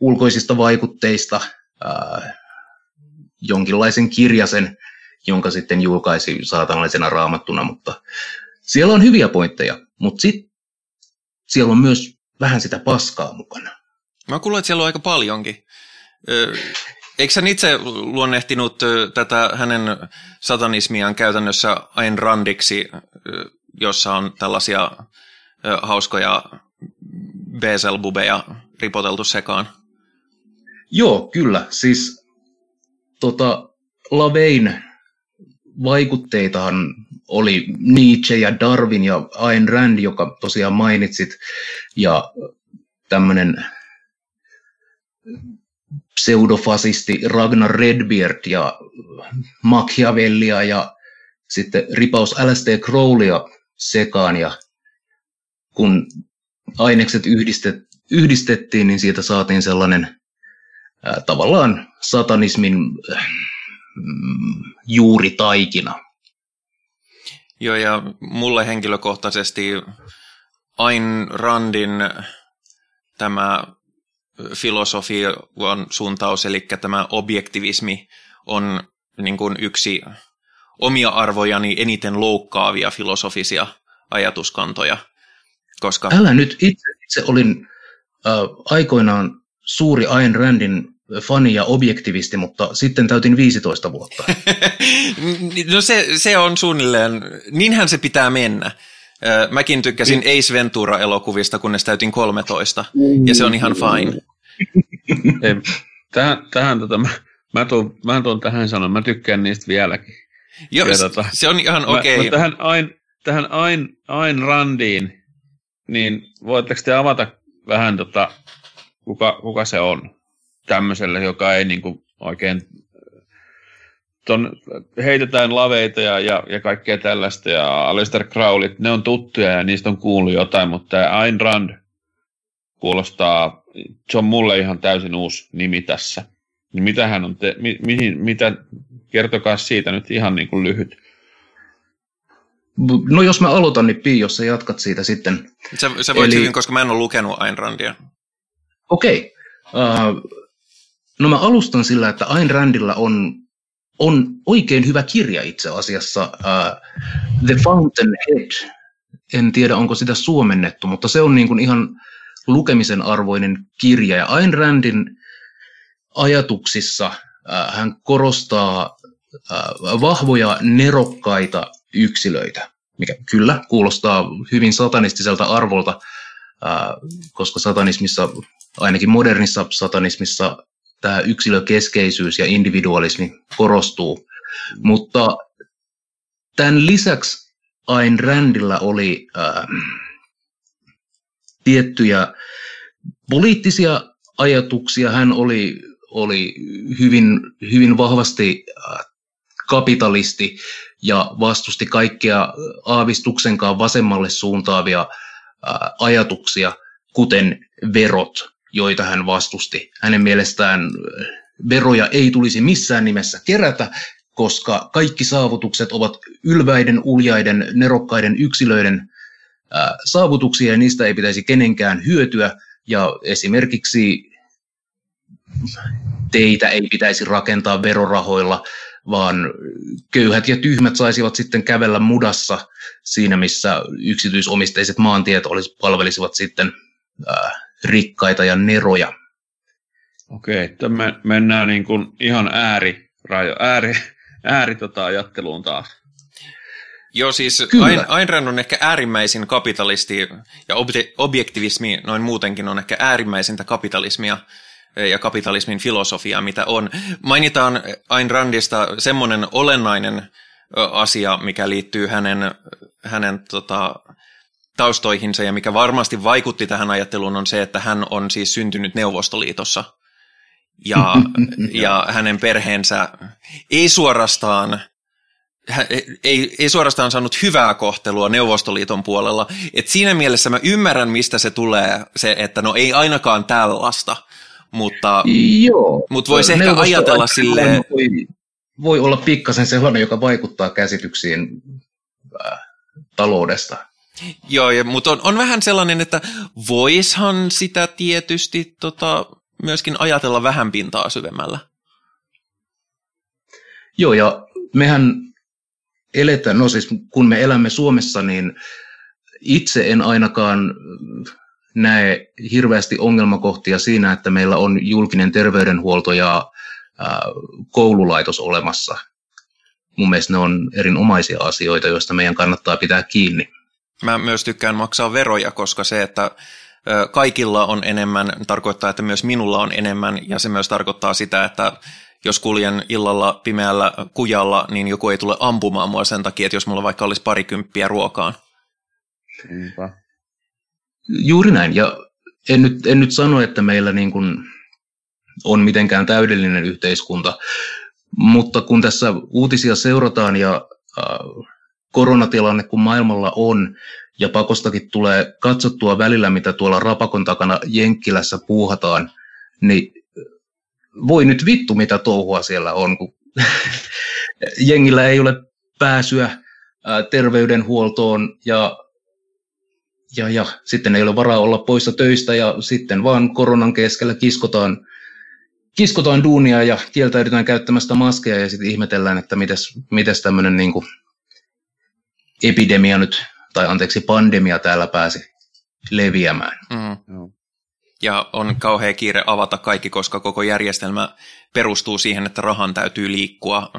[SPEAKER 4] ulkoisista vaikutteista ää, jonkinlaisen kirjasen, jonka sitten julkaisi saatanallisena raamattuna, mutta siellä on hyviä pointteja, mutta sitten siellä on myös vähän sitä paskaa mukana.
[SPEAKER 3] Mä kuulen, että siellä on aika paljonkin. Eikö sä itse luonnehtinut tätä hänen satanismiaan käytännössä Ayn Randiksi, jossa on tällaisia hauskoja Beelzebubeja ripoteltu sekaan?
[SPEAKER 4] Joo, kyllä. Siis tota, Lavein vaikutteitahan oli Nietzsche ja Darwin ja Ayn Rand, joka tosiaan mainitsit, ja tämmöinen pseudofasisti Ragnar Redbeard ja Machiavellia ja sitten ripaus LSD Crowleya sekaan ja kun ainekset yhdistet, yhdistettiin, niin siitä saatiin sellainen ää, tavallaan satanismin äh, juuritaikina.
[SPEAKER 3] Joo, ja mulle henkilökohtaisesti Ayn Randin tämä filosofian suuntaus, eli tämä objektivismi on niin kuin yksi omia arvojani eniten loukkaavia filosofisia ajatuskantoja. Koska...
[SPEAKER 4] Älä nyt itse, itse olin äh, aikoinaan suuri Ayn Randin fani ja objektivisti, mutta sitten täytin 15 vuotta.
[SPEAKER 3] no se, se on suunnilleen, niinhän se pitää mennä. Mäkin tykkäsin niin. Ace Ventura-elokuvista, kunnes täytin 13, ja se on ihan fine.
[SPEAKER 5] Ei, tähän, tähän tota, mä, mä, tuun, mä tuun tähän sanoa, mä tykkään niistä vieläkin.
[SPEAKER 3] Joo, ja, tota, se on ihan okei. Okay.
[SPEAKER 5] tähän Ain, tähän Ain, Ain Randiin, niin voitteko te avata vähän, tota, kuka, kuka se on tämmöiselle, joka ei niin kuin, oikein ton, heitetään laveita ja, ja, ja kaikkea tällaista, ja Alistair Crowleyt, ne on tuttuja ja niistä on kuullut jotain, mutta tämä Ayn Rand kuulostaa, se on mulle ihan täysin uusi nimi tässä. Niin mitä hän on, te, mi, mihin, mitä, kertokaa siitä nyt ihan niin kuin lyhyt.
[SPEAKER 4] No jos mä aloitan, niin Pi, jos sä jatkat siitä sitten.
[SPEAKER 3] Sä, sä voit Eli... hyvin, koska mä en ole lukenut Ayn Randia.
[SPEAKER 4] Okei. Okay. Uh, no mä alustan sillä, että Ayn Randilla on on oikein hyvä kirja itse asiassa, uh, The Fountainhead. En tiedä, onko sitä suomennettu, mutta se on niin kuin ihan lukemisen arvoinen kirja. Ja Ayn Randin ajatuksissa uh, hän korostaa uh, vahvoja, nerokkaita yksilöitä, mikä kyllä kuulostaa hyvin satanistiselta arvolta, koska satanismissa, ainakin modernissa satanismissa, tämä yksilökeskeisyys ja individualismi korostuu. Mutta tämän lisäksi Ayn Randilla oli äh, tiettyjä poliittisia ajatuksia. Hän oli, oli hyvin, hyvin vahvasti äh, kapitalisti ja vastusti kaikkea aavistuksenkaan vasemmalle suuntaavia äh, ajatuksia, kuten verot joita hän vastusti. Hänen mielestään äh, veroja ei tulisi missään nimessä kerätä, koska kaikki saavutukset ovat ylväiden, uljaiden, nerokkaiden yksilöiden äh, saavutuksia ja niistä ei pitäisi kenenkään hyötyä. Ja esimerkiksi teitä ei pitäisi rakentaa verorahoilla, vaan köyhät ja tyhmät saisivat sitten kävellä mudassa siinä, missä yksityisomisteiset maantiet olisi, palvelisivat sitten äh, rikkaita ja neroja.
[SPEAKER 5] Okei, että me mennään niin kuin ihan ääri, rajo, ääri, ääri tota ajatteluun taas.
[SPEAKER 3] Joo, siis Ayn, Ayn Rand on ehkä äärimmäisin kapitalisti ja objektivismi noin muutenkin on ehkä äärimmäisintä kapitalismia ja kapitalismin filosofiaa, mitä on. Mainitaan Ayn Randista semmoinen olennainen asia, mikä liittyy hänen, hänen tota, taustoihinsa ja mikä varmasti vaikutti tähän ajatteluun on se, että hän on siis syntynyt Neuvostoliitossa ja, ja hänen perheensä ei suorastaan ei, ei suorastaan saanut hyvää kohtelua Neuvostoliiton puolella. Et siinä mielessä mä ymmärrän, mistä se tulee, se, että no ei ainakaan tällaista, mutta,
[SPEAKER 4] Joo,
[SPEAKER 3] mutta voisi ehkä ajatella silleen...
[SPEAKER 4] Voi, voi olla pikkasen sellainen, joka vaikuttaa käsityksiin äh, taloudesta.
[SPEAKER 3] Joo, ja, mutta on, on vähän sellainen, että voishan sitä tietysti tota, myöskin ajatella vähän pintaa syvemmällä.
[SPEAKER 4] Joo, ja mehän eletään, no siis kun me elämme Suomessa, niin itse en ainakaan näe hirveästi ongelmakohtia siinä, että meillä on julkinen terveydenhuolto ja koululaitos olemassa. Mun mielestä ne on erinomaisia asioita, joista meidän kannattaa pitää kiinni.
[SPEAKER 3] Mä myös tykkään maksaa veroja, koska se, että kaikilla on enemmän, tarkoittaa, että myös minulla on enemmän, ja se myös tarkoittaa sitä, että jos kuljen illalla pimeällä kujalla, niin joku ei tule ampumaan mua sen takia, että jos mulla vaikka olisi parikymppiä ruokaan.
[SPEAKER 4] Niinpä. Juuri näin, ja en nyt, en nyt sano, että meillä niin kuin on mitenkään täydellinen yhteiskunta, mutta kun tässä uutisia seurataan ja äh, koronatilanne kun maailmalla on, ja pakostakin tulee katsottua välillä, mitä tuolla rapakon takana Jenkkilässä puuhataan, niin voi nyt vittu, mitä touhua siellä on, kun jengillä ei ole pääsyä terveydenhuoltoon ja ja, ja sitten ei ole varaa olla poissa töistä ja sitten vaan koronan keskellä kiskotaan, kiskotaan duunia ja kieltäydytään käyttämästä maskeja ja sitten ihmetellään, että mites, mites tämmöinen niin epidemia nyt, tai anteeksi pandemia täällä pääsi leviämään. Mm.
[SPEAKER 3] Ja on kauhea kiire avata kaikki, koska koko järjestelmä perustuu siihen, että rahan täytyy liikkua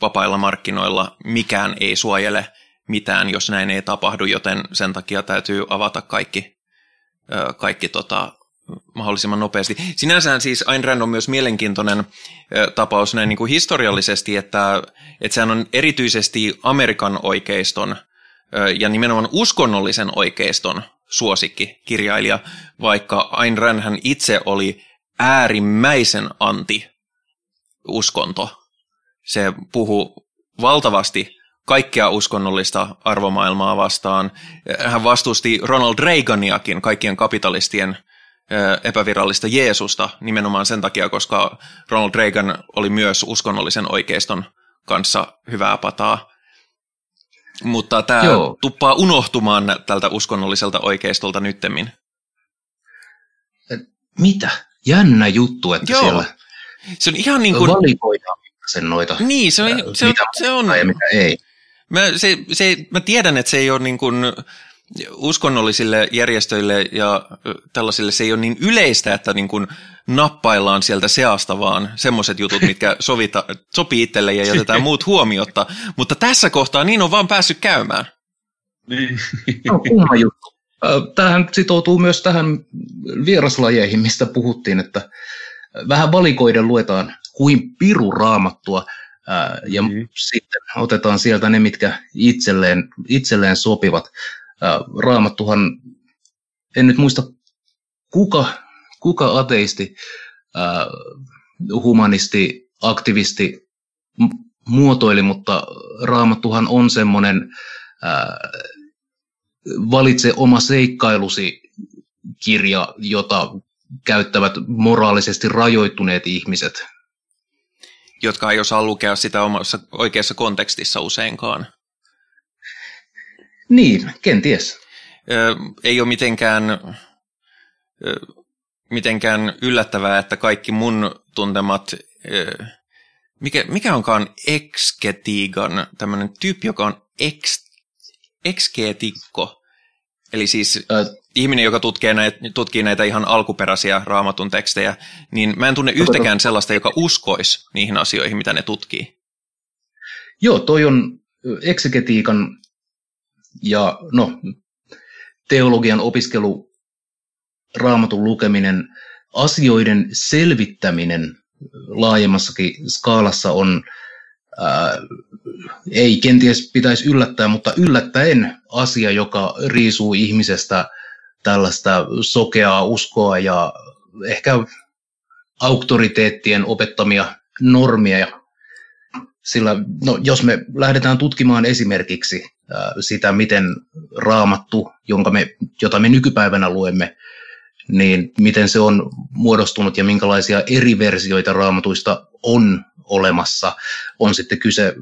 [SPEAKER 3] vapailla markkinoilla. Mikään ei suojele mitään, jos näin ei tapahdu, joten sen takia täytyy avata kaikki, kaikki tota, mahdollisimman nopeasti. Sinänsä siis Ayn Rand on myös mielenkiintoinen tapaus näin niin kuin historiallisesti, että, että sehän on erityisesti Amerikan oikeiston ja nimenomaan uskonnollisen oikeiston suosikki kirjailija, vaikka Ayn Rand hän itse oli äärimmäisen anti-uskonto. Se puhuu valtavasti kaikkea uskonnollista arvomaailmaa vastaan. Hän vastusti Ronald Reaganiakin, kaikkien kapitalistien epävirallista Jeesusta nimenomaan sen takia, koska Ronald Reagan oli myös uskonnollisen oikeiston kanssa hyvää pataa. Mutta tämä Joo. tuppaa unohtumaan tältä uskonnolliselta oikeistolta nyttemmin.
[SPEAKER 4] Mitä? Jännä juttu, että Joo. siellä
[SPEAKER 3] se on ihan niin kuin...
[SPEAKER 4] valikoidaan sen noita,
[SPEAKER 3] niin, se on, se, on, se on,
[SPEAKER 4] ja mitä ei.
[SPEAKER 3] Mä, se, se, mä tiedän, että se ei ole niin kuin uskonnollisille järjestöille ja tällaisille se ei ole niin yleistä, että niin kuin nappaillaan sieltä seasta vaan semmoiset jutut, mitkä sovita, sopii itselle ja jätetään muut huomiotta. Mutta tässä kohtaa niin on vaan päässyt käymään.
[SPEAKER 4] Niin. No, kumma juttu. Tähän sitoutuu myös tähän vieraslajeihin, mistä puhuttiin, että vähän valikoiden luetaan kuin piru raamattua ja mm. sitten otetaan sieltä ne, mitkä itselleen, itselleen sopivat. Raamattuhan, en nyt muista kuka, kuka ateisti, humanisti, aktivisti muotoili, mutta Raamattuhan on semmoinen valitse oma seikkailusi kirja, jota käyttävät moraalisesti rajoittuneet ihmiset.
[SPEAKER 3] Jotka ei osaa lukea sitä omassa oikeassa kontekstissa useinkaan.
[SPEAKER 4] Niin, kenties.
[SPEAKER 3] Ö, ei ole mitenkään, ö, mitenkään yllättävää, että kaikki mun tuntemat, ö, mikä, mikä onkaan eksketiigan, tämmöinen tyyppi, joka on eks, ekskeetikko, eli siis Ö, ihminen, joka tutkii näitä, tutkii näitä ihan alkuperäisiä raamatun tekstejä, niin mä en tunne yhtäkään sellaista, joka uskoisi niihin asioihin, mitä ne tutkii.
[SPEAKER 4] Joo, toi on eksegetiikan ja no, teologian opiskelu, raamatun lukeminen, asioiden selvittäminen laajemmassakin skaalassa on, ää, ei kenties pitäisi yllättää, mutta yllättäen asia, joka riisuu ihmisestä tällaista sokeaa uskoa ja ehkä auktoriteettien opettamia normeja. Sillä no, jos me lähdetään tutkimaan esimerkiksi sitä, miten raamattu, jonka me, jota me nykypäivänä luemme, niin miten se on muodostunut ja minkälaisia eri versioita raamatuista on olemassa. On sitten kyse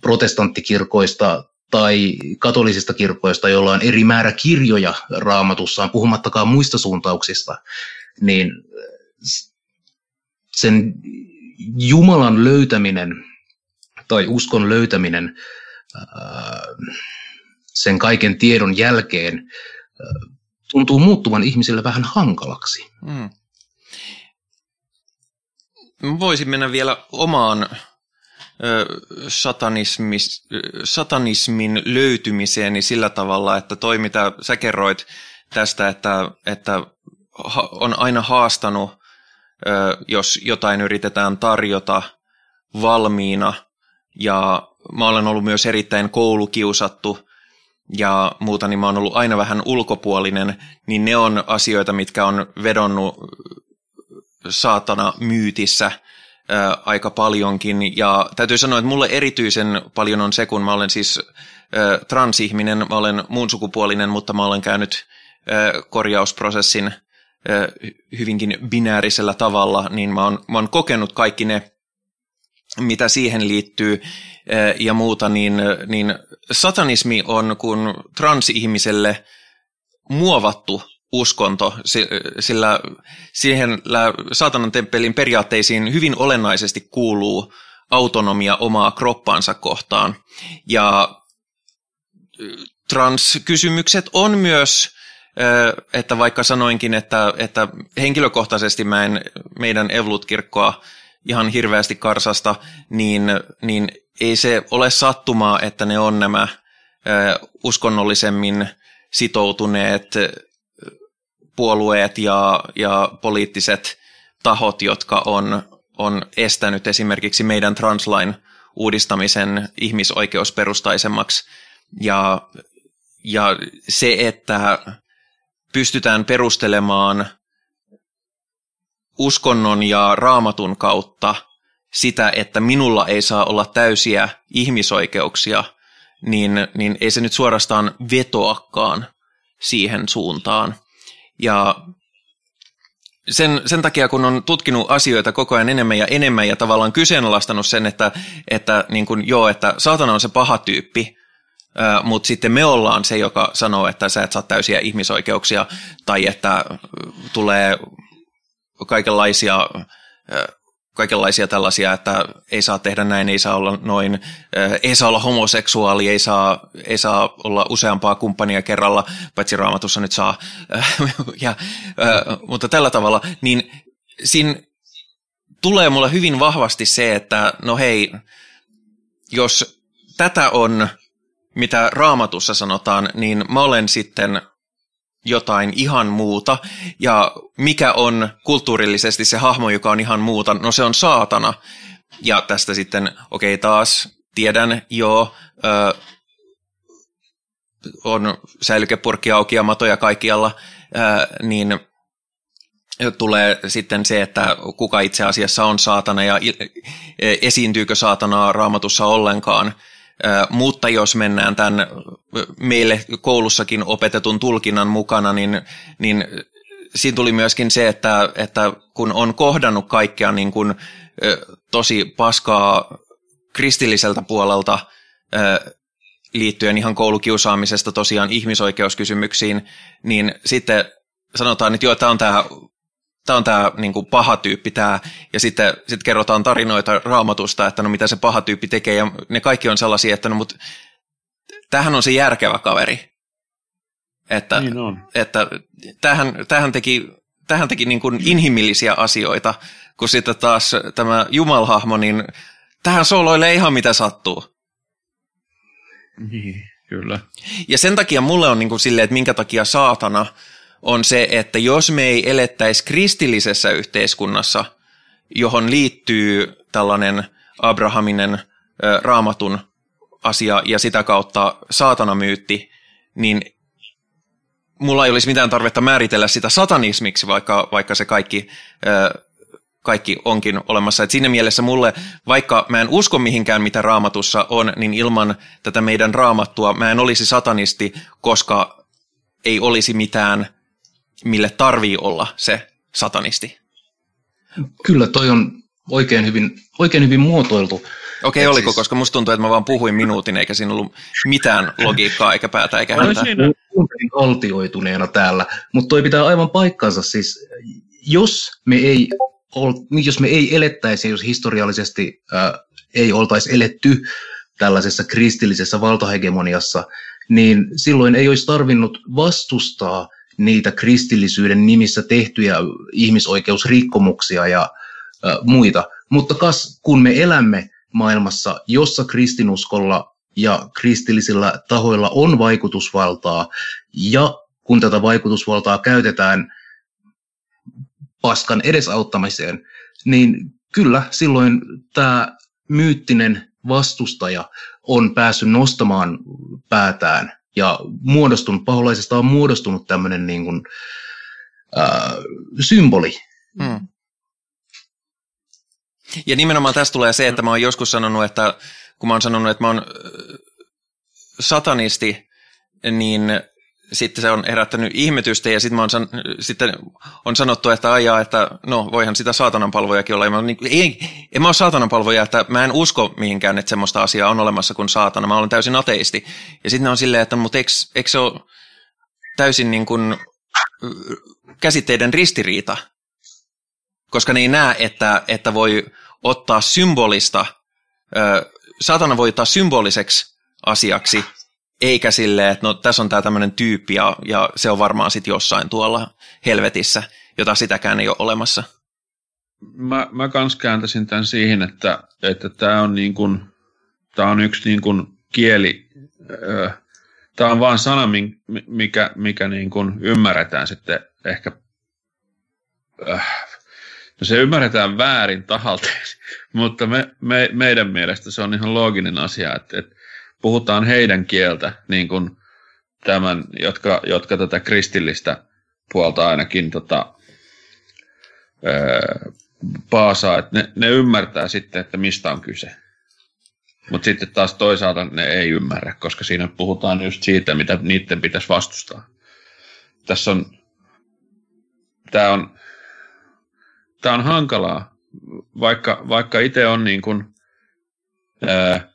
[SPEAKER 4] protestanttikirkoista tai katolisista kirkoista, joilla on eri määrä kirjoja raamatussaan, puhumattakaan muista suuntauksista, niin sen Jumalan löytäminen tai uskon löytäminen sen kaiken tiedon jälkeen tuntuu muuttuvan ihmisille vähän hankalaksi. Hmm.
[SPEAKER 3] Voisin mennä vielä omaan satanismin löytymiseen sillä tavalla, että toi mitä sä kerroit tästä, että, että on aina haastanut, jos jotain yritetään tarjota valmiina ja mä olen ollut myös erittäin koulukiusattu ja muuta, niin mä oon ollut aina vähän ulkopuolinen, niin ne on asioita, mitkä on vedonnut saatana myytissä ää, aika paljonkin. Ja täytyy sanoa, että mulle erityisen paljon on se, kun mä olen siis ää, transihminen, mä olen muun sukupuolinen, mutta mä olen käynyt ää, korjausprosessin ää, hyvinkin binäärisellä tavalla, niin mä oon, mä oon kokenut kaikki ne mitä siihen liittyy ja muuta, niin, niin satanismi on kun transihmiselle muovattu uskonto, sillä siihen saatanan temppelin periaatteisiin hyvin olennaisesti kuuluu autonomia omaa kroppansa kohtaan. Ja transkysymykset on myös, että vaikka sanoinkin, että, että henkilökohtaisesti mä en meidän Evlut-kirkkoa ihan hirveästi karsasta, niin, niin ei se ole sattumaa, että ne on nämä uskonnollisemmin sitoutuneet puolueet ja, ja poliittiset tahot, jotka on, on estänyt esimerkiksi meidän translain uudistamisen ihmisoikeusperustaisemmaksi. Ja, ja se, että pystytään perustelemaan uskonnon ja raamatun kautta sitä, että minulla ei saa olla täysiä ihmisoikeuksia, niin, niin ei se nyt suorastaan vetoakaan siihen suuntaan. Ja sen, sen takia, kun on tutkinut asioita koko ajan enemmän ja enemmän ja tavallaan kyseenalaistanut sen, että, että niin kuin, joo, että saatana on se paha tyyppi, mutta sitten me ollaan se, joka sanoo, että sä et saa täysiä ihmisoikeuksia tai että tulee kaikenlaisia kaikenlaisia tällaisia, että ei saa tehdä näin, ei saa olla noin, ei saa olla homoseksuaali, ei saa, ei saa olla useampaa kumppania kerralla, paitsi raamatussa nyt saa, ja, mutta tällä tavalla, niin siinä tulee mulle hyvin vahvasti se, että no hei, jos tätä on, mitä raamatussa sanotaan, niin mä olen sitten jotain ihan muuta. Ja mikä on kulttuurillisesti se hahmo, joka on ihan muuta? No se on saatana. Ja tästä sitten, okei okay, taas tiedän, joo, ö, on säilykepurkki auki ja matoja kaikkialla, ö, niin tulee sitten se, että kuka itse asiassa on saatana ja esiintyykö saatanaa raamatussa ollenkaan. Mutta jos mennään tämän meille koulussakin opetetun tulkinnan mukana, niin, niin siinä tuli myöskin se, että, että kun on kohdannut kaikkea niin kuin, tosi paskaa kristilliseltä puolelta liittyen ihan koulukiusaamisesta tosiaan ihmisoikeuskysymyksiin, niin sitten sanotaan, että joo, tämä on tämä tämä on tämä niin kuin paha tyyppi tämä, ja sitten sit kerrotaan tarinoita raamatusta, että no mitä se paha tyyppi tekee, ja ne kaikki on sellaisia, että no mutta tämähän on se järkevä kaveri. Että, niin on. että tähän, tähän teki, tähän teki niin kuin inhimillisiä asioita, kun sitten taas tämä Jumalhahmo, niin tähän sooloilee ihan mitä sattuu.
[SPEAKER 5] Niin, kyllä.
[SPEAKER 3] Ja sen takia mulle on niin kuin silleen, että minkä takia saatana – on se, että jos me ei elettäisi kristillisessä yhteiskunnassa, johon liittyy tällainen Abrahaminen raamatun asia ja sitä kautta saatanamyytti, niin mulla ei olisi mitään tarvetta määritellä sitä satanismiksi, vaikka, vaikka se kaikki, kaikki onkin olemassa. Et siinä mielessä mulle, vaikka mä en usko mihinkään, mitä raamatussa on, niin ilman tätä meidän raamattua mä en olisi satanisti, koska ei olisi mitään mille tarvii olla se satanisti.
[SPEAKER 4] Kyllä, toi on oikein hyvin, oikein hyvin muotoiltu. Okei,
[SPEAKER 3] okay, oliko, siis... koska musta tuntuu, että mä vaan puhuin minuutin, eikä siinä ollut mitään logiikkaa, eikä päätä, eikä häntä.
[SPEAKER 4] Kuuntelin altioituneena täällä, mutta toi pitää aivan paikkansa. Siis, jos me ei, ol, niin jos me ei elettäisi, jos historiallisesti äh, ei oltaisi eletty tällaisessa kristillisessä valtahegemoniassa, niin silloin ei olisi tarvinnut vastustaa – niitä kristillisyyden nimissä tehtyjä ihmisoikeusrikkomuksia ja ä, muita. Mutta kas, kun me elämme maailmassa, jossa kristinuskolla ja kristillisillä tahoilla on vaikutusvaltaa, ja kun tätä vaikutusvaltaa käytetään paskan edesauttamiseen, niin kyllä silloin tämä myyttinen vastustaja on päässyt nostamaan päätään ja muodostunut, paholaisesta on muodostunut tämmöinen niin kuin, ää, symboli. Hmm.
[SPEAKER 3] Ja nimenomaan tästä tulee se, että mä oon joskus sanonut, että kun mä oon sanonut, että mä oon satanisti, niin sitten se on herättänyt ihmetystä ja sitten, on, san, sitten on sanottu, että ajaa, että no voihan sitä saatananpalvojakin olla. Ja mä, niin, ei, en mä ole saatananpalvoja, että mä en usko mihinkään, että semmoista asiaa on olemassa kuin saatana. Mä olen täysin ateisti. Ja sitten on silleen, että mutta eikö, eikö se ole täysin niin kuin käsitteiden ristiriita, koska ne ei näe, että, että voi ottaa symbolista, satana voi ottaa symboliseksi asiaksi, eikä silleen, että no tässä on tämä tämmöinen tyyppi ja, ja se on varmaan sitten jossain tuolla helvetissä, jota sitäkään ei ole olemassa.
[SPEAKER 5] Mä, mä kans kääntäisin tämän siihen, että, että tämä on, niin kuin, tämä on yksi niin kuin kieli, tämä on vain sana, mikä, mikä niin kuin ymmärretään sitten ehkä, no se ymmärretään väärin tahalta, mutta me, me, meidän mielestä se on ihan looginen asia, että, että puhutaan heidän kieltä, niin kuin tämän, jotka, jotka tätä kristillistä puolta ainakin tota, ää, paasaa, että ne, ne ymmärtää sitten, että mistä on kyse. Mutta sitten taas toisaalta ne ei ymmärrä, koska siinä puhutaan just siitä, mitä niiden pitäisi vastustaa. Tässä on, tämä on, tämä on hankalaa, vaikka, vaikka itse on niin kuin, ää,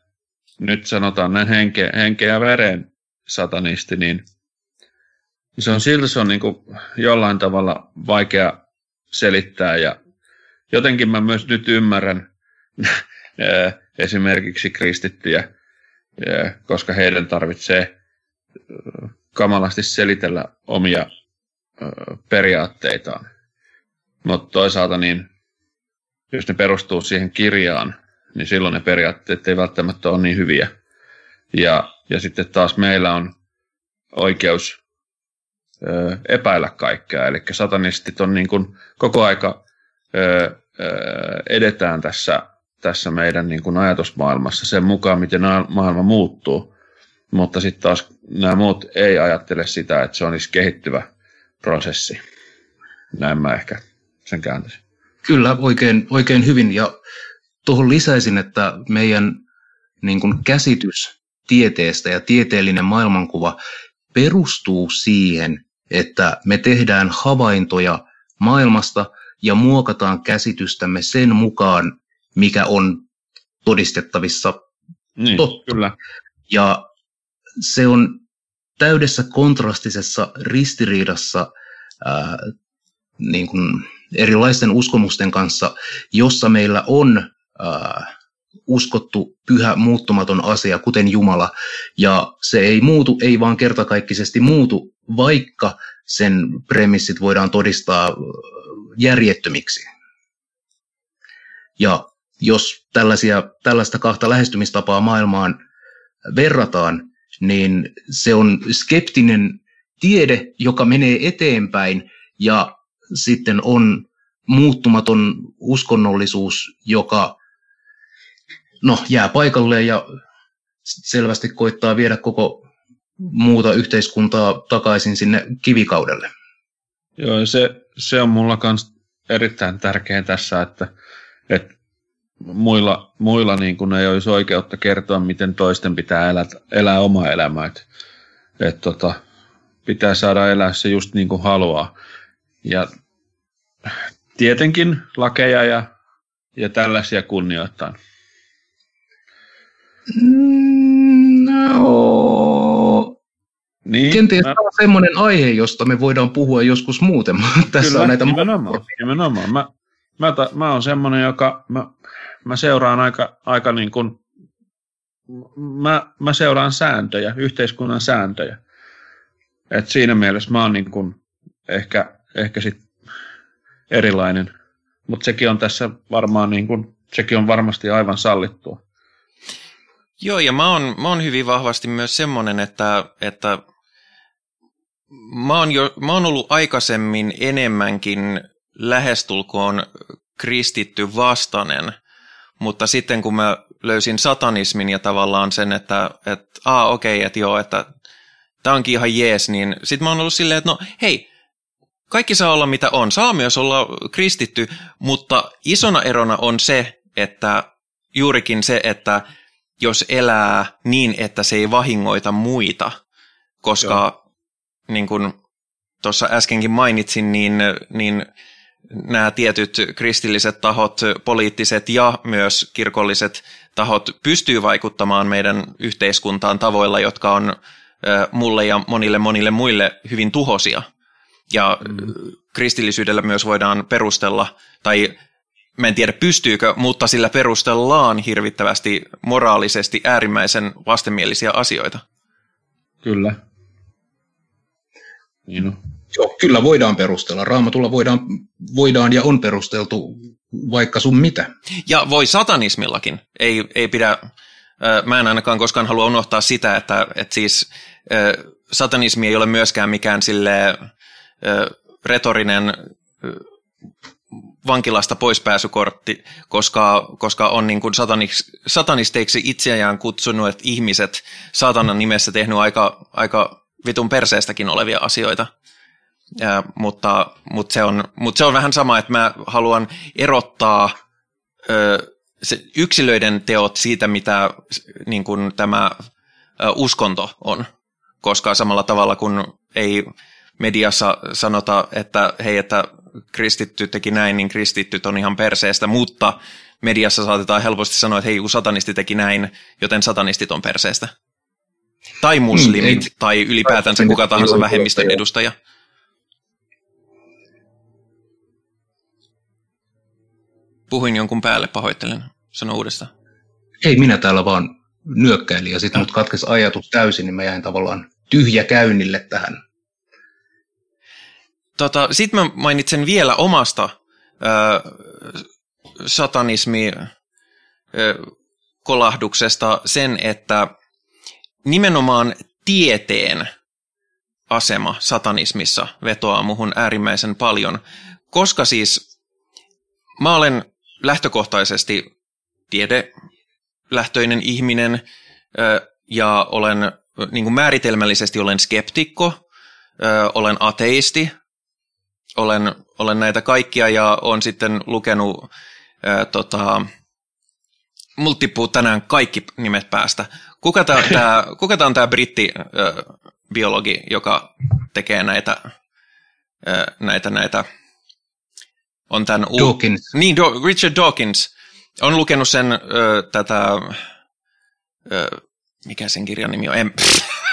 [SPEAKER 5] nyt sanotaan näin henkeä, henkeä ja veren satanisti, niin se on silti se on niin kuin jollain tavalla vaikea selittää ja jotenkin mä myös nyt ymmärrän esimerkiksi kristittyjä, koska heidän tarvitsee kamalasti selitellä omia periaatteitaan. Mutta toisaalta niin, jos ne perustuu siihen kirjaan, niin silloin ne periaatteet ei välttämättä ole niin hyviä. Ja, ja sitten taas meillä on oikeus ö, epäillä kaikkea, eli satanistit on niin kuin koko aika ö, ö, edetään tässä, tässä meidän niin kuin ajatusmaailmassa sen mukaan, miten maailma muuttuu. Mutta sitten taas nämä muut ei ajattele sitä, että se olisi kehittyvä prosessi. Näin mä ehkä sen kääntäisin.
[SPEAKER 4] Kyllä, oikein, oikein hyvin. Ja tuohon lisäisin, että meidän niin kuin käsitys tieteestä ja tieteellinen maailmankuva perustuu siihen, että me tehdään havaintoja maailmasta ja muokataan käsitystämme sen mukaan, mikä on todistettavissa
[SPEAKER 5] niin, totta. Kyllä.
[SPEAKER 4] Ja se on täydessä kontrastisessa ristiriidassa ää, niin kuin erilaisten uskomusten kanssa, jossa meillä on ää, uskottu pyhä muuttumaton asia, kuten Jumala, ja se ei muutu, ei vaan kertakaikkisesti muutu, vaikka sen premissit voidaan todistaa järjettömiksi. Ja jos tällaisia, tällaista kahta lähestymistapaa maailmaan verrataan, niin se on skeptinen tiede, joka menee eteenpäin, ja sitten on muuttumaton uskonnollisuus, joka no, jää paikalle ja selvästi koittaa viedä koko muuta yhteiskuntaa takaisin sinne kivikaudelle.
[SPEAKER 5] Joo, se, se on mulla myös erittäin tärkeä tässä, että, että muilla, muilla niin kuin ei olisi oikeutta kertoa, miten toisten pitää elää, elää omaa elämää. Että, että tota, pitää saada elää se just niin kuin haluaa. Ja tietenkin lakeja ja, ja tällaisia kunnioittaa.
[SPEAKER 4] No. Niin, Kenties mä... on semmoinen aihe, josta me voidaan puhua joskus muuten. Tässä Kyllä, on näitä
[SPEAKER 5] nimenomaan. nimenomaan. Mä, mä, ta, mä oon semmoinen, joka mä, mä seuraan aika, aika niin kuin, mä, mä seuraan sääntöjä, yhteiskunnan sääntöjä. Et siinä mielessä mä oon niin kuin ehkä, ehkä sit erilainen. Mutta sekin on tässä varmaan niin kuin, sekin on varmasti aivan sallittua.
[SPEAKER 3] Joo, ja mä oon, mä oon hyvin vahvasti myös semmoinen, että, että mä, oon jo, mä oon ollut aikaisemmin enemmänkin lähestulkoon kristitty vastainen, mutta sitten kun mä löysin satanismin ja tavallaan sen, että, että aa okei, okay, että joo, että tämä onkin ihan jees, niin sitten mä oon ollut silleen, että no hei, kaikki saa olla mitä on. Saa myös olla kristitty, mutta isona erona on se, että juurikin se, että jos elää niin, että se ei vahingoita muita, koska Joo. niin kuin tuossa äskenkin mainitsin, niin, niin nämä tietyt kristilliset tahot, poliittiset ja myös kirkolliset tahot pystyy vaikuttamaan meidän yhteiskuntaan tavoilla, jotka on mulle ja monille monille muille hyvin tuhosia. Ja mm. kristillisyydellä myös voidaan perustella, tai mä en tiedä pystyykö, mutta sillä perustellaan hirvittävästi moraalisesti äärimmäisen vastenmielisiä asioita.
[SPEAKER 5] Kyllä. Niin on.
[SPEAKER 4] Joo, kyllä voidaan perustella. Raamatulla voidaan, voidaan ja on perusteltu vaikka sun mitä.
[SPEAKER 3] Ja voi satanismillakin. Ei, ei pidä, mä en ainakaan koskaan halua unohtaa sitä, että, että siis satanismi ei ole myöskään mikään sille retorinen vankilasta poispääsykortti, koska, koska on niin kuin satanisteiksi itseään kutsunut ihmiset saatanan nimessä tehnyt aika, aika vitun perseestäkin olevia asioita. Ja, mutta, mutta, se on, mutta se on vähän sama, että mä haluan erottaa ö, se yksilöiden teot siitä, mitä niin kuin tämä ö, uskonto on. Koska samalla tavalla kuin ei mediassa sanota, että hei, että kristitty teki näin, niin kristittyt on ihan perseestä, mutta mediassa saatetaan helposti sanoa, että hei, satanisti teki näin, joten satanistit on perseestä. Tai muslimit, mm, tai ylipäätänsä kuka tahansa vähemmistön edustaja. Puhuin jonkun päälle, pahoittelen. Sano uudestaan.
[SPEAKER 4] Ei, minä täällä vaan nyökkäilin ja sitten mut katkesi ajatus täysin, niin mä jäin tavallaan tyhjä käynnille tähän.
[SPEAKER 3] Tota, Sitten mä mainitsen vielä omasta ö, satanismi ö, kolahduksesta sen, että nimenomaan tieteen asema satanismissa vetoaa muhun äärimmäisen paljon, koska siis mä olen lähtökohtaisesti tiedelähtöinen ihminen ja olen niin kuin määritelmällisesti olen skeptikko, olen ateisti, olen, olen näitä kaikkia ja olen sitten lukenut ää, tota, multa tippuu tänään kaikki nimet päästä. Kuka tämä tää, kuka tää on tämä brittibiologi, joka tekee näitä, ää, näitä, näitä on tämän
[SPEAKER 4] u- Dawkins.
[SPEAKER 3] Niin, Do- Richard Dawkins. On lukenut sen ö, tätä, ö, mikä sen kirjan nimi on? En,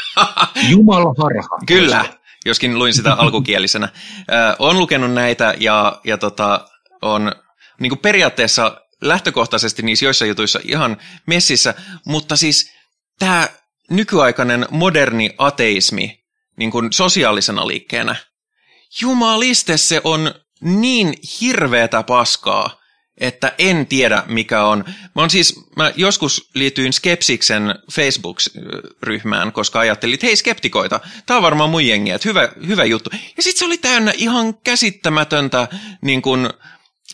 [SPEAKER 4] Jumala harha.
[SPEAKER 3] Kyllä, joskin luin sitä alkukielisenä. Ö, on lukenut näitä ja, ja tota, on niin periaatteessa lähtökohtaisesti niissä joissa jutuissa ihan messissä, mutta siis tämä nykyaikainen moderni ateismi niin kuin sosiaalisena liikkeenä, jumaliste se on niin hirveätä paskaa, että en tiedä mikä on. Mä, on siis, mä joskus liityin Skepsiksen Facebook-ryhmään, koska ajattelin, että hei skeptikoita, tää on varmaan mun jengi, että hyvä, hyvä juttu. Ja sitten se oli täynnä ihan käsittämätöntä niin kun,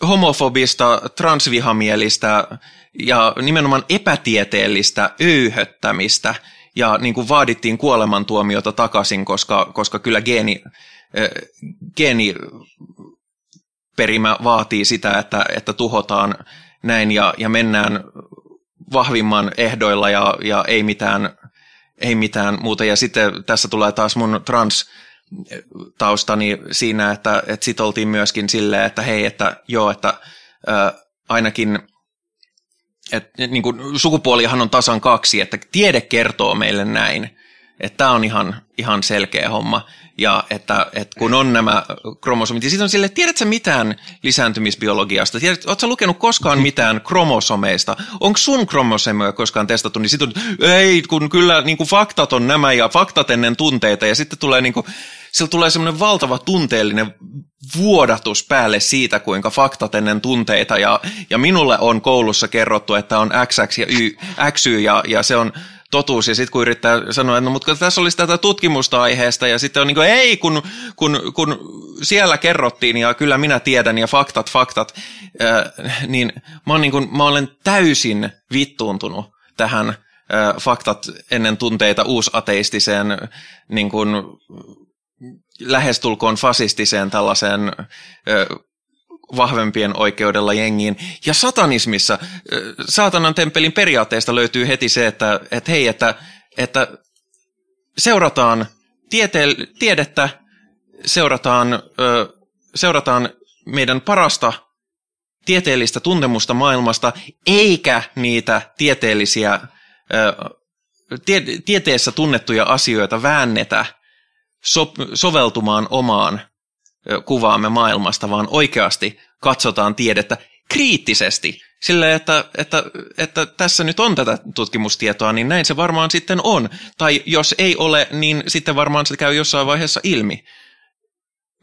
[SPEAKER 3] homofobista, transvihamielistä ja nimenomaan epätieteellistä öyhöttämistä ja niin kuin vaadittiin kuolemantuomiota takaisin, koska, koska kyllä geeni, geeni perimä vaatii sitä, että, että tuhotaan näin ja, ja mennään vahvimman ehdoilla ja, ja ei, mitään, ei mitään muuta. Ja sitten tässä tulee taas mun trans taustani siinä, että, että sit oltiin myöskin silleen, että hei, että joo, että ää, ainakin että niin kuin, sukupuolihan on tasan kaksi, että tiede kertoo meille näin, että tämä on ihan, ihan selkeä homma. Ja että, että kun on nämä kromosomit, ja sitten on silleen, tiedätkö mitään lisääntymisbiologiasta? Tiedät, ootko lukenut koskaan mitään kromosomeista? Onko sun kromosomeja koskaan testattu? Niin sitten ei, kun kyllä niin kuin faktat on nämä ja faktat ennen tunteita. Ja sitten tulee niin kuin, sillä tulee semmoinen valtava tunteellinen vuodatus päälle siitä, kuinka faktat ennen tunteita. Ja, ja minulle on koulussa kerrottu, että on XX ja Y, XY ja, ja se on totuus, ja sitten kun yrittää sanoa, että no, mutta tässä olisi tätä tutkimusta aiheesta, ja sitten on niin kuin, ei, kun, kun, kun siellä kerrottiin, ja kyllä minä tiedän, ja faktat, faktat, äh, niin mä, niin kuin, mä olen täysin vittuuntunut tähän äh, faktat ennen tunteita uusateistiseen niin kuin, lähestulkoon fasistiseen tällaiseen äh, vahvempien oikeudella jengiin. Ja satanismissa, saatanan temppelin periaatteesta löytyy heti se, että, että hei, että, että seurataan tiete- tiedettä, seurataan, seurataan meidän parasta tieteellistä tuntemusta maailmasta, eikä niitä tieteellisiä tie, tieteessä tunnettuja asioita väännetä so, soveltumaan omaan kuvaamme maailmasta, vaan oikeasti katsotaan tiedettä kriittisesti. Sillä, että, että, että tässä nyt on tätä tutkimustietoa, niin näin se varmaan sitten on. Tai jos ei ole, niin sitten varmaan se käy jossain vaiheessa ilmi.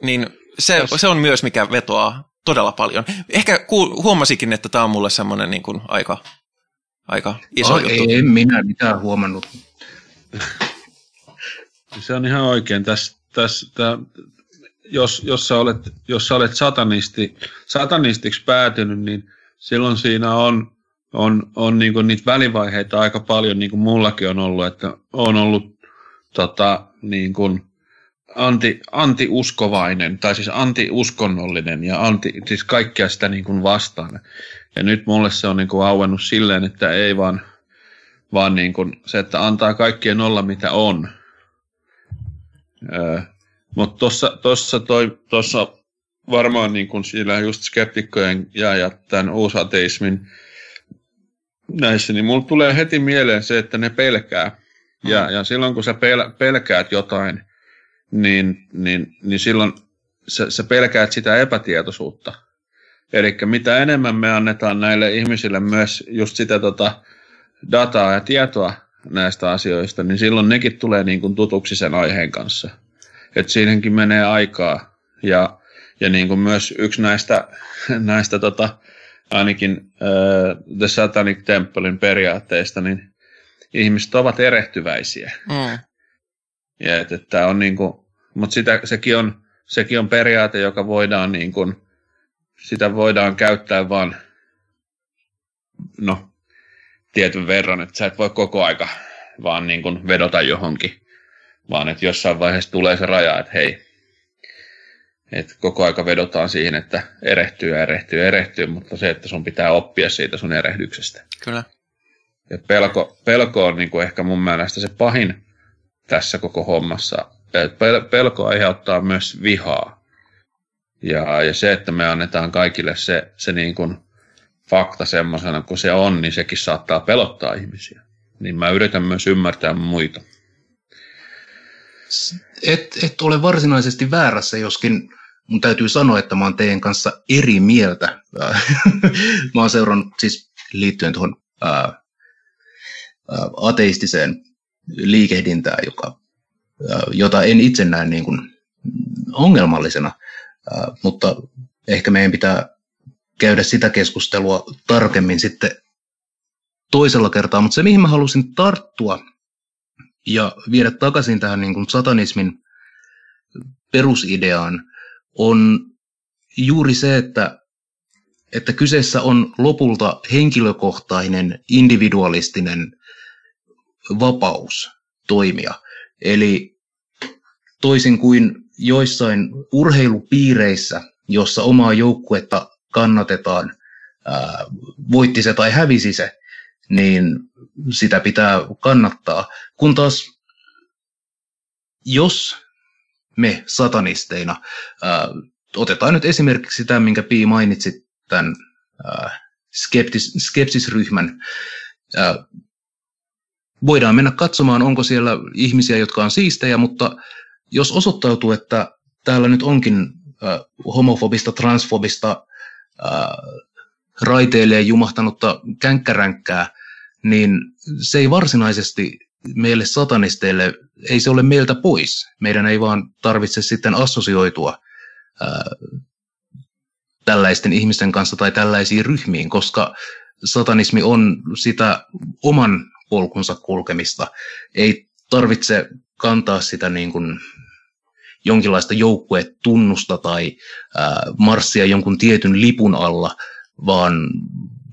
[SPEAKER 3] Niin se, se on myös, mikä vetoaa todella paljon. Ehkä huomasikin, että tämä on mulle semmoinen niin kuin aika, aika iso oh, juttu.
[SPEAKER 4] Ei, en minä mitään huomannut.
[SPEAKER 5] Se on ihan oikein. Tässä, tässä, tämä, jos, jos, sä olet, jos sä olet satanisti, satanistiksi päätynyt, niin silloin siinä on, on, on niin kuin niitä välivaiheita aika paljon, niin kuin mullakin on ollut, että on ollut tota, niin kuin anti, anti-uskovainen, tai siis anti-uskonnollinen ja anti, siis kaikkea sitä niin kuin vastaan. Ja nyt mulle se on niin kuin auennut silleen, että ei vaan, vaan niin kuin se, että antaa kaikkien olla mitä on. Öö, mutta tuossa tossa toi, tossa varmaan niin kuin siellä just skeptikkojen ja, ja tämän uusateismin näissä, niin mulla tulee heti mieleen se, että ne pelkää. Ja, mm. ja silloin kun sä pel, pelkäät jotain, niin, niin, niin silloin sä, sä pelkäät sitä epätietoisuutta. Eli mitä enemmän me annetaan näille ihmisille myös just sitä tota dataa ja tietoa näistä asioista, niin silloin nekin tulee niin kuin tutuksi sen aiheen kanssa että siinäkin menee aikaa. Ja, ja niin kuin myös yksi näistä, näistä tota, ainakin uh, The Satanic Templein periaatteista, niin ihmiset ovat erehtyväisiä. Mm. Ja että, että on niin kuin, mutta sitä, sekin, on, sekin on periaate, joka voidaan niin kuin, sitä voidaan käyttää vain no, tietyn verran, että sä et voi koko aika vaan niin kuin vedota johonkin vaan että jossain vaiheessa tulee se raja, että hei, että koko aika vedotaan siihen, että erehtyy ja erehtyy ja erehtyy, mutta se, että sun pitää oppia siitä sun erehdyksestä.
[SPEAKER 3] Kyllä.
[SPEAKER 5] Ja pelko, pelko on niin kuin ehkä mun mielestä se pahin tässä koko hommassa. Pelko aiheuttaa myös vihaa. Ja, ja se, että me annetaan kaikille se, se niin kuin fakta semmoisena kuin se on, niin sekin saattaa pelottaa ihmisiä. Niin mä yritän myös ymmärtää muita
[SPEAKER 4] et, et ole varsinaisesti väärässä, joskin mun täytyy sanoa, että mä oon teidän kanssa eri mieltä. mä oon seurannut siis liittyen tuohon ää, ateistiseen liikehdintään, joka, ää, jota en itse näe niin kuin ongelmallisena, ää, mutta ehkä meidän pitää käydä sitä keskustelua tarkemmin sitten toisella kertaa, mutta se mihin mä halusin tarttua ja viedä takaisin tähän niin kuin satanismin perusideaan on juuri se, että, että kyseessä on lopulta henkilökohtainen, individualistinen vapaus toimia. Eli toisin kuin joissain urheilupiireissä, jossa omaa joukkuetta kannatetaan, ää, voitti se tai hävisi se, niin sitä pitää kannattaa. Kun taas jos me satanisteina, ää, otetaan nyt esimerkiksi sitä, minkä Pi mainitsi, tämän ää, skeptis, skepsisryhmän, ää, voidaan mennä katsomaan, onko siellä ihmisiä, jotka on siistejä, mutta jos osoittautuu, että täällä nyt onkin ää, homofobista, transfobista, ää, raiteille jumahtanutta känkkäränkkää, niin se ei varsinaisesti meille satanisteille, ei se ole meiltä pois. Meidän ei vaan tarvitse sitten assosioitua ää, tällaisten ihmisten kanssa tai tällaisiin ryhmiin, koska satanismi on sitä oman polkunsa kulkemista. Ei tarvitse kantaa sitä niin kuin jonkinlaista joukkuetunnusta tai ää, marssia jonkun tietyn lipun alla, vaan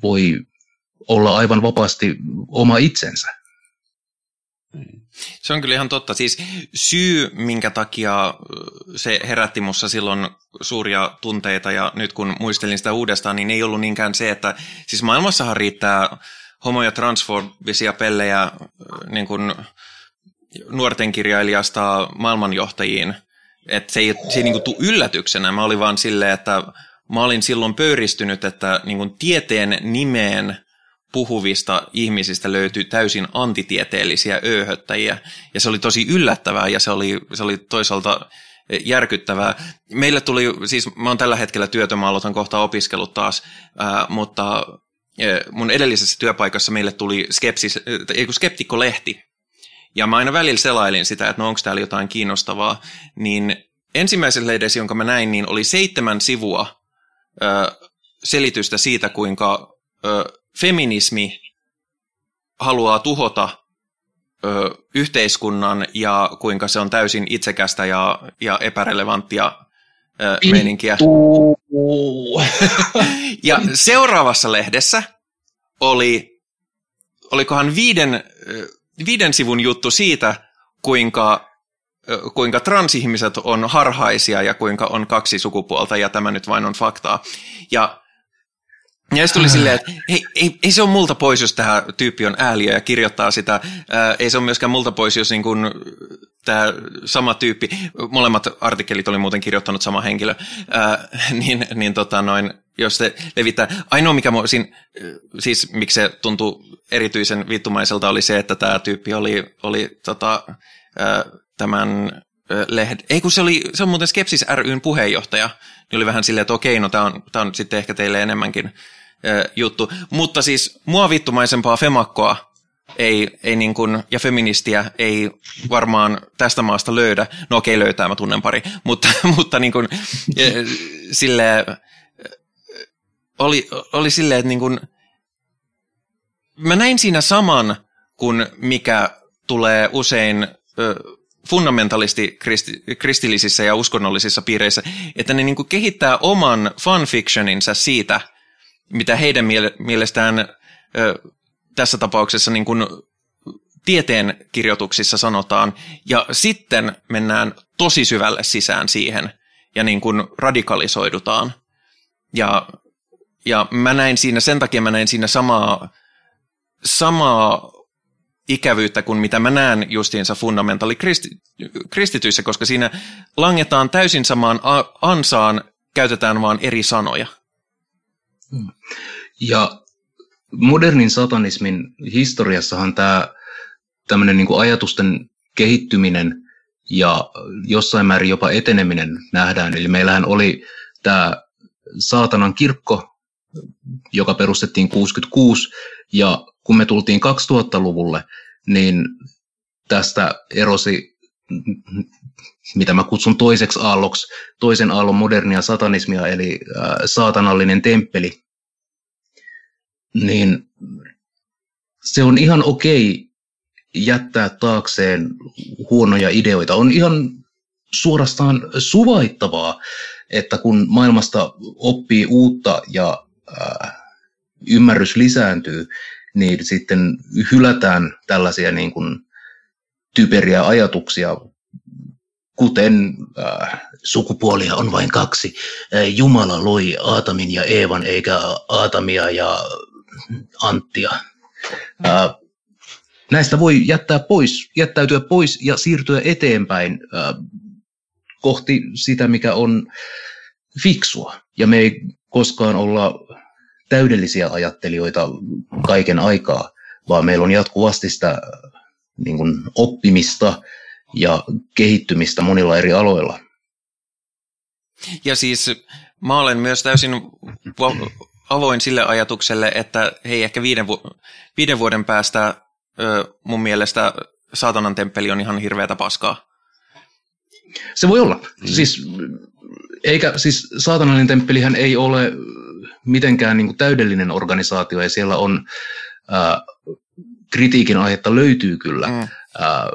[SPEAKER 4] voi olla aivan vapaasti oma itsensä.
[SPEAKER 3] Se on kyllä ihan totta. Siis syy, minkä takia se herätti mussa silloin suuria tunteita ja nyt kun muistelin sitä uudestaan, niin ei ollut niinkään se, että siis maailmassahan riittää homo- ja transfobisia pellejä niin kuin nuorten kirjailijasta maailmanjohtajiin. Että se ei, se ei niin kuin tule yllätyksenä. Mä olin vaan silleen, että mä olin silloin pöyristynyt, että niin kuin tieteen nimeen puhuvista ihmisistä löytyi täysin antitieteellisiä öyhöttäjiä, ja se oli tosi yllättävää, ja se oli, se oli toisaalta järkyttävää. Meille tuli, siis mä oon tällä hetkellä työtön, mä aloitan kohta opiskelut taas, ää, mutta mun edellisessä työpaikassa meille tuli skepsis, ei kun skeptikko-lehti, ja mä aina välillä selailin sitä, että no onko täällä jotain kiinnostavaa, niin ensimmäisessä lehdessä, jonka mä näin, niin oli seitsemän sivua ö, selitystä siitä, kuinka ö, feminismi haluaa tuhota ö, yhteiskunnan ja kuinka se on täysin itsekästä ja, ja epärelevanttia ö, meininkiä. ja seuraavassa lehdessä oli, olikohan viiden, viiden sivun juttu siitä, kuinka kuinka transihmiset on harhaisia ja kuinka on kaksi sukupuolta ja tämä nyt vain on faktaa. Ja ja tuli silleen, että ei, ei, ei se ole multa pois, jos tämä tyyppi on ääliö ja kirjoittaa sitä. Ää, ei se ole myöskään multa pois, jos niin kun, tämä sama tyyppi, molemmat artikkelit oli muuten kirjoittanut sama henkilö, ää, niin, niin tota noin, jos se levittää. Ainoa, mikä mua, siinä, siis miksi se tuntui erityisen vittumaiselta, oli se, että tämä tyyppi oli, oli tota, ää, tämän lehd... Ei kun se, oli, se on muuten Skepsis ryn puheenjohtaja, niin oli vähän silleen, että okei, no tämä on, on sitten ehkä teille enemmänkin juttu. Mutta siis mua vittumaisempaa femakkoa ei, ei niin kuin, ja feministiä ei varmaan tästä maasta löydä. No okei, löytää, mä tunnen pari. Mutta, mutta niin kuin, sille, oli, oli silleen, että niin kuin, mä näin siinä saman, kuin mikä tulee usein fundamentalisti kristillisissä ja uskonnollisissa piireissä, että ne niin kuin kehittää oman fanfictioninsa siitä, mitä heidän mielestään ö, tässä tapauksessa niin kuin tieteen kirjoituksissa sanotaan, ja sitten mennään tosi syvälle sisään siihen ja niin kuin radikalisoidutaan. Ja, ja mä näin siinä, sen takia mä näin siinä samaa, samaa ikävyyttä kuin mitä mä näen justiinsa fundamentaali kristi, kristityissä, koska siinä langetaan täysin samaan ansaan, käytetään vaan eri sanoja.
[SPEAKER 4] Hmm. Ja modernin satanismin historiassahan tämä tämmöinen niin ajatusten kehittyminen ja jossain määrin jopa eteneminen nähdään. Eli meillähän oli tämä saatanan kirkko, joka perustettiin 66, ja kun me tultiin 2000-luvulle, niin tästä erosi, mitä mä kutsun toiseksi aalloksi, toisen aallon modernia satanismia, eli äh, saatanallinen temppeli, niin se on ihan okei jättää taakseen huonoja ideoita. On ihan suorastaan suvaittavaa, että kun maailmasta oppii uutta ja äh, ymmärrys lisääntyy, niin sitten hylätään tällaisia niin kuin typeriä ajatuksia, kuten äh, sukupuolia on vain kaksi. Äh, Jumala loi Aatamin ja Eevan eikä Aatamia ja Anttia. Äh, näistä voi jättää pois, jättäytyä pois ja siirtyä eteenpäin äh, kohti sitä, mikä on fiksua. Ja me ei koskaan olla täydellisiä ajattelijoita kaiken aikaa, vaan meillä on jatkuvasti sitä niin kuin oppimista ja kehittymistä monilla eri aloilla.
[SPEAKER 3] Ja siis mä olen myös täysin avoin sille ajatukselle, että hei ehkä viiden, vu- viiden vuoden päästä ö, mun mielestä saatanan temppeli on ihan hirveätä paskaa.
[SPEAKER 4] Se voi olla. Mm. Siis, eikä, siis saatanallinen temppelihän ei ole mitenkään niin kuin täydellinen organisaatio ja siellä on ää, kritiikin aihetta löytyy kyllä, mm. ää,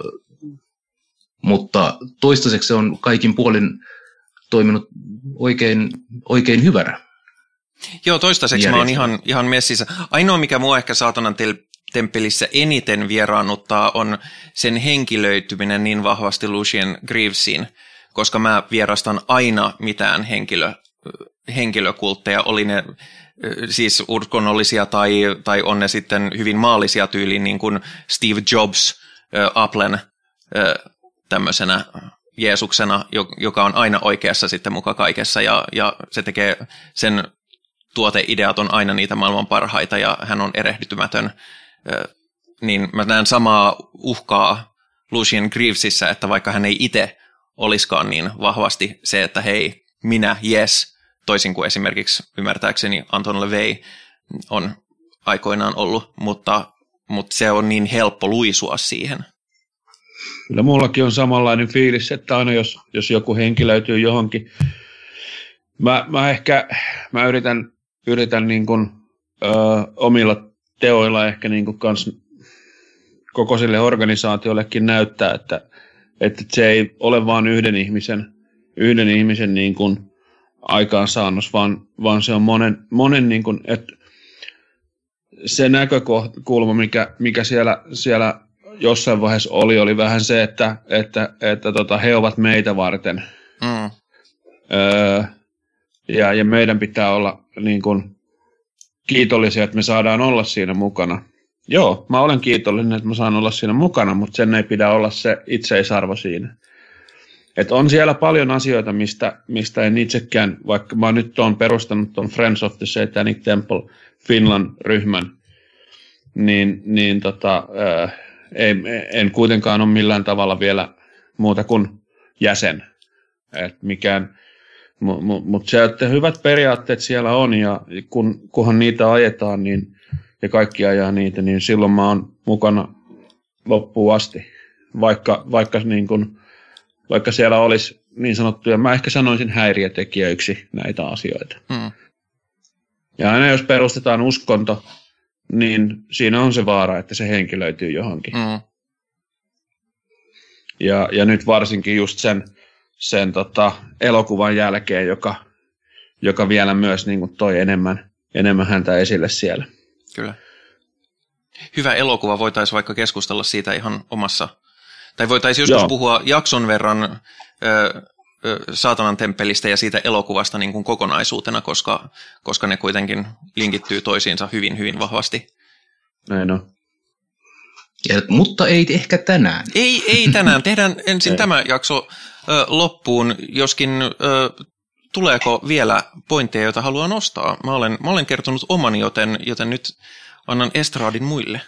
[SPEAKER 4] mutta toistaiseksi se on kaikin puolin toiminut oikein, oikein hyvänä.
[SPEAKER 3] Joo, toistaiseksi mä oon ihan, ihan messissä. Ainoa, mikä mua ehkä saatanan temppelissä eniten vieraannuttaa, on sen henkilöityminen niin vahvasti Lucien Greavesiin, koska mä vierastan aina mitään henkilö, henkilökultteja, oli ne siis uskonnollisia tai, tai on ne sitten hyvin maallisia tyyliin, niin kuin Steve Jobs Applen tämmöisenä Jeesuksena, joka on aina oikeassa sitten muka kaikessa ja, ja se tekee sen tuoteideat on aina niitä maailman parhaita ja hän on erehdytymätön, niin mä näen samaa uhkaa Lucian Greavesissa, että vaikka hän ei itse olisikaan niin vahvasti se, että hei, minä, yes, toisin kuin esimerkiksi ymmärtääkseni Anton LeVey on aikoinaan ollut, mutta, mutta se on niin helppo luisua siihen.
[SPEAKER 5] Kyllä mullakin on samanlainen fiilis, että aina jos, jos joku henki löytyy johonkin, mä, mä ehkä mä yritän, yritän niin kuin, ö, omilla teoilla ehkä niin kuin kans koko sille organisaatiollekin näyttää, että, että se ei ole vain yhden ihmisen, yhden ihmisen niin kuin aikaansaannos, vaan, vaan se on monen, monen niin kuin, että se näkökulma, mikä, mikä siellä, siellä jossain vaiheessa oli, oli vähän se, että, että, että tota, he ovat meitä varten. Mm. Öö, ja, ja meidän pitää olla niin kuin, kiitollisia, että me saadaan olla siinä mukana. Joo, mä olen kiitollinen, että mä saan olla siinä mukana, mutta sen ei pidä olla se itseisarvo siinä. Et on siellä paljon asioita, mistä, mistä en itsekään, vaikka mä nyt olen perustanut tuon Friends of the Satanic Temple Finland-ryhmän, niin, niin tota, ää, ei, en kuitenkaan ole millään tavalla vielä muuta kuin jäsen. Et mikään, mutta mut se, että hyvät periaatteet siellä on ja kun, kunhan niitä ajetaan niin, ja kaikki ajaa niitä, niin silloin mä oon mukana loppuun asti. Vaikka, vaikka, niin kun, vaikka siellä olisi niin sanottuja, mä ehkä sanoisin häiriötekijöiksi näitä asioita. Hmm. Ja aina jos perustetaan uskonto, niin siinä on se vaara, että se henki löytyy johonkin. Hmm. Ja, ja nyt varsinkin just sen, sen tota, elokuvan jälkeen, joka, joka vielä myös niin kuin toi enemmän, enemmän häntä esille siellä.
[SPEAKER 3] Kyllä. Hyvä elokuva, voitaisiin vaikka keskustella siitä ihan omassa, tai voitaisiin joskus Joo. puhua jakson verran ö, ö, saatanan temppelistä ja siitä elokuvasta niin kuin kokonaisuutena, koska, koska ne kuitenkin linkittyy toisiinsa hyvin, hyvin vahvasti.
[SPEAKER 5] Näin on.
[SPEAKER 4] Ja, mutta ei ehkä tänään.
[SPEAKER 3] Ei, ei tänään. Tehdään ensin ei. tämä jakso ö, loppuun, joskin ö, tuleeko vielä pointteja, joita haluan nostaa. Mä olen, mä olen kertonut omani, joten, joten nyt annan estraadin muille.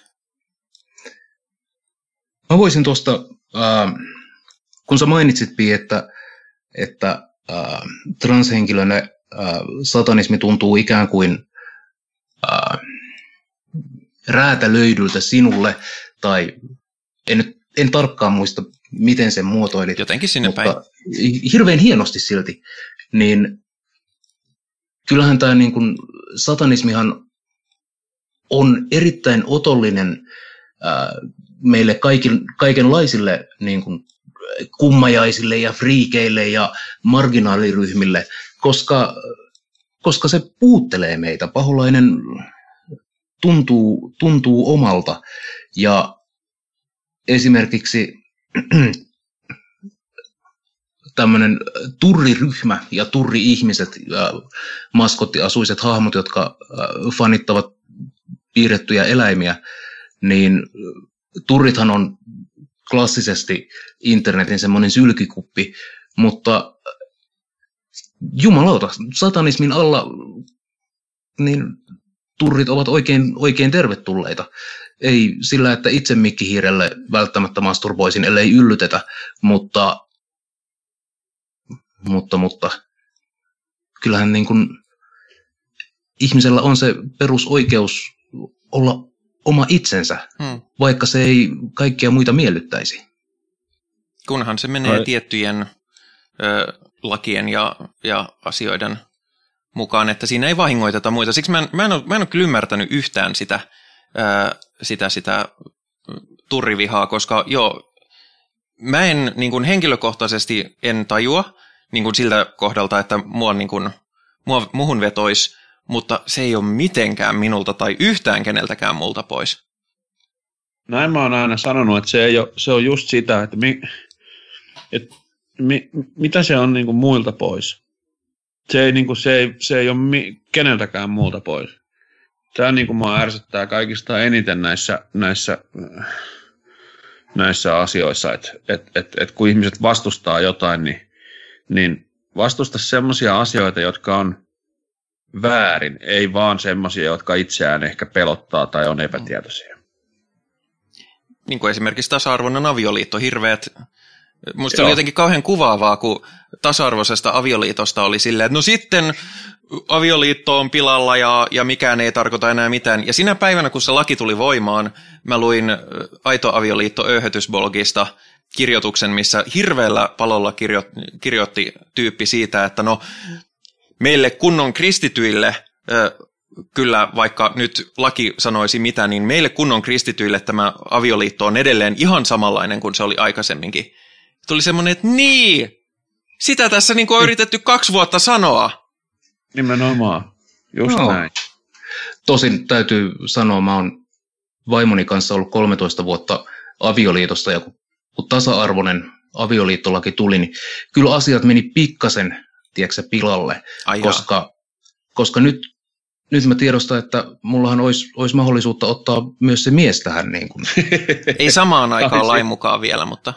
[SPEAKER 4] Mä voisin tuosta, äh, kun sä mainitsit, Pi, että, että äh, transhenkilönä äh, satanismi tuntuu ikään kuin äh, räätälöidyltä sinulle, tai en nyt en tarkkaan muista, miten sen muotoilit.
[SPEAKER 3] Jotenkin sinne mutta päin.
[SPEAKER 4] Hirveän hienosti silti. Niin kyllähän tämä niin kuin, satanismihan on erittäin otollinen ää, meille kaikin, kaikenlaisille niin kuin, kummajaisille ja friikeille ja marginaaliryhmille, koska, koska se puuttelee meitä. Paholainen tuntuu, tuntuu omalta. Ja esimerkiksi tämmöinen turriryhmä ja turri-ihmiset ja maskottiasuiset hahmot, jotka fanittavat piirrettyjä eläimiä, niin turrithan on klassisesti internetin semmoinen sylkikuppi, mutta jumalauta, satanismin alla niin turrit ovat oikein, oikein tervetulleita. Ei sillä, että itse mikkihiirelle välttämättä masturboisin, ellei yllytetä, mutta, mutta, mutta kyllähän niin kuin ihmisellä on se perusoikeus olla oma itsensä, hmm. vaikka se ei kaikkia muita miellyttäisi.
[SPEAKER 3] Kunhan se menee Ai. tiettyjen ö, lakien ja, ja asioiden mukaan, että siinä ei vahingoiteta muita. Siksi mä en, mä en, ole, mä en ole kyllä ymmärtänyt yhtään sitä, ää, sitä, sitä turrivihaa, koska joo, mä en niin kuin henkilökohtaisesti en tajua niin kuin siltä kohdalta, että mua, niin kuin, mua, muhun vetois, mutta se ei ole mitenkään minulta tai yhtään keneltäkään multa pois.
[SPEAKER 5] Näin mä oon aina sanonut, että se, ei ole, se on just sitä, että, mi, että mi, mitä se on niin kuin muilta pois se ei, niin kuin, se ei, se ei ole mi, keneltäkään muulta pois. Tämä niin kuin mua ärsyttää kaikista eniten näissä, näissä, näissä asioissa, että et, et, et kun ihmiset vastustaa jotain, niin, niin vastusta sellaisia asioita, jotka on väärin, ei vaan semmoisia, jotka itseään ehkä pelottaa tai on epätietoisia.
[SPEAKER 3] Niin kuin esimerkiksi tasa-arvoinen avioliitto, hirveät Musta se oli jotenkin kauhean kuvaavaa, kun tasa-arvoisesta avioliitosta oli silleen, että no sitten avioliitto on pilalla ja, ja mikään ei tarkoita enää mitään. Ja sinä päivänä, kun se laki tuli voimaan, mä luin Aito avioliitto Öyhötysblogista kirjoituksen, missä hirveällä palolla kirjo, kirjoitti tyyppi siitä, että no meille kunnon kristityille, kyllä vaikka nyt laki sanoisi mitä, niin meille kunnon kristityille tämä avioliitto on edelleen ihan samanlainen kuin se oli aikaisemminkin. Tuli semmoinen, että niin, sitä tässä niin on yritetty kaksi vuotta sanoa.
[SPEAKER 5] Nimenomaan. Just
[SPEAKER 4] Joo.
[SPEAKER 5] näin.
[SPEAKER 4] Tosin täytyy sanoa, mä oon vaimoni kanssa ollut 13 vuotta avioliitosta ja kun, kun tasa-arvoinen avioliittolaki tuli, niin kyllä asiat meni pikkasen, tiedätkö, pilalle,
[SPEAKER 3] Ai
[SPEAKER 4] koska, koska nyt, nyt mä tiedostan, että mullahan olisi, olisi mahdollisuutta ottaa myös se mies tähän. Niin, kuin.
[SPEAKER 3] Ei samaan aikaan lain mukaan vielä, mutta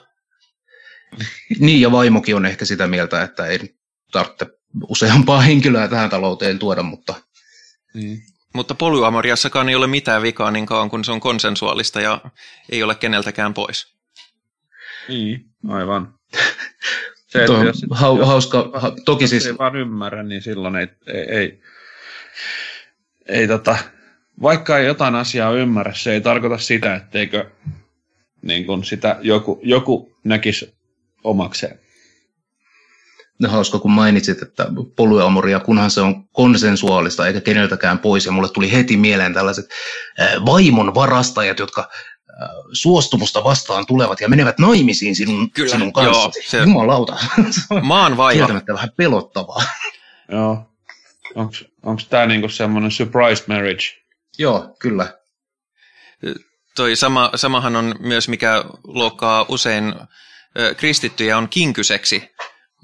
[SPEAKER 4] niin, ja vaimokin on ehkä sitä mieltä, että ei tarvitse useampaa henkilöä tähän talouteen tuoda, mutta
[SPEAKER 5] Niin.
[SPEAKER 3] Mutta polyamoriassakaan ei ole mitään vikaa niin kauan, kun se on konsensuaalista ja ei ole keneltäkään pois.
[SPEAKER 5] Niin, aivan. Se, että jos,
[SPEAKER 4] hau,
[SPEAKER 5] jos,
[SPEAKER 4] hauska, ha, toki
[SPEAKER 5] jos
[SPEAKER 4] siis,
[SPEAKER 5] ei vaan ymmärrä, niin silloin ei, ei, ei, ei tota, vaikka ei jotain asiaa ymmärrä, se ei tarkoita sitä, etteikö niin kun sitä joku, joku näkisi omakseen.
[SPEAKER 4] no hauska kun mainitsit, että polyamoria, kunhan se on konsensuaalista eikä keneltäkään pois, ja mulle tuli heti mieleen tällaiset vaimon varastajat, jotka suostumusta vastaan tulevat ja menevät naimisiin sinun,
[SPEAKER 3] Kyllä,
[SPEAKER 4] sinun kanssa.
[SPEAKER 3] joo, se-
[SPEAKER 4] Jumalauta, se on
[SPEAKER 3] Maan vaiva.
[SPEAKER 4] kieltämättä vähän pelottavaa.
[SPEAKER 5] Joo. Onko tämä niinku semmoinen surprise marriage?
[SPEAKER 4] joo, kyllä.
[SPEAKER 3] Toi sama, samahan on myös, mikä luokkaa usein ö, kristittyjä, on kinkyseksi,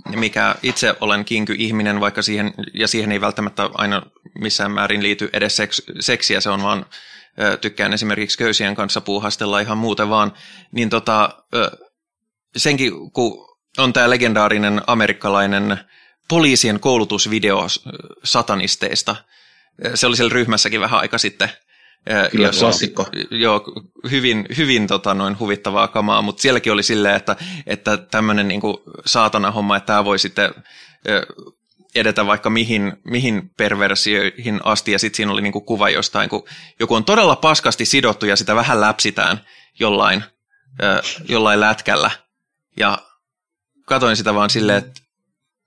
[SPEAKER 3] mikä itse olen kinky-ihminen, vaikka siihen, ja siihen ei välttämättä aina missään määrin liity edes seks, seksiä, se on vaan, tykkään esimerkiksi köysien kanssa puuhastella ihan muuten vaan, niin tota, senkin, kun on tämä legendaarinen amerikkalainen poliisien koulutusvideo satanisteista, se oli siellä ryhmässäkin vähän aika sitten,
[SPEAKER 4] Kyllä,
[SPEAKER 3] jossa-
[SPEAKER 4] klassikko.
[SPEAKER 3] Joo, hyvin, hyvin tota, noin huvittavaa kamaa, mutta sielläkin oli silleen, että, että tämmöinen niin saatana homma, että tämä voi sitten edetä vaikka mihin, mihin perversioihin asti, ja sitten siinä oli niin kuin kuva jostain, kun joku on todella paskasti sidottu ja sitä vähän läpsitään jollain, ö, jollain lätkällä, ja katoin sitä vaan silleen, että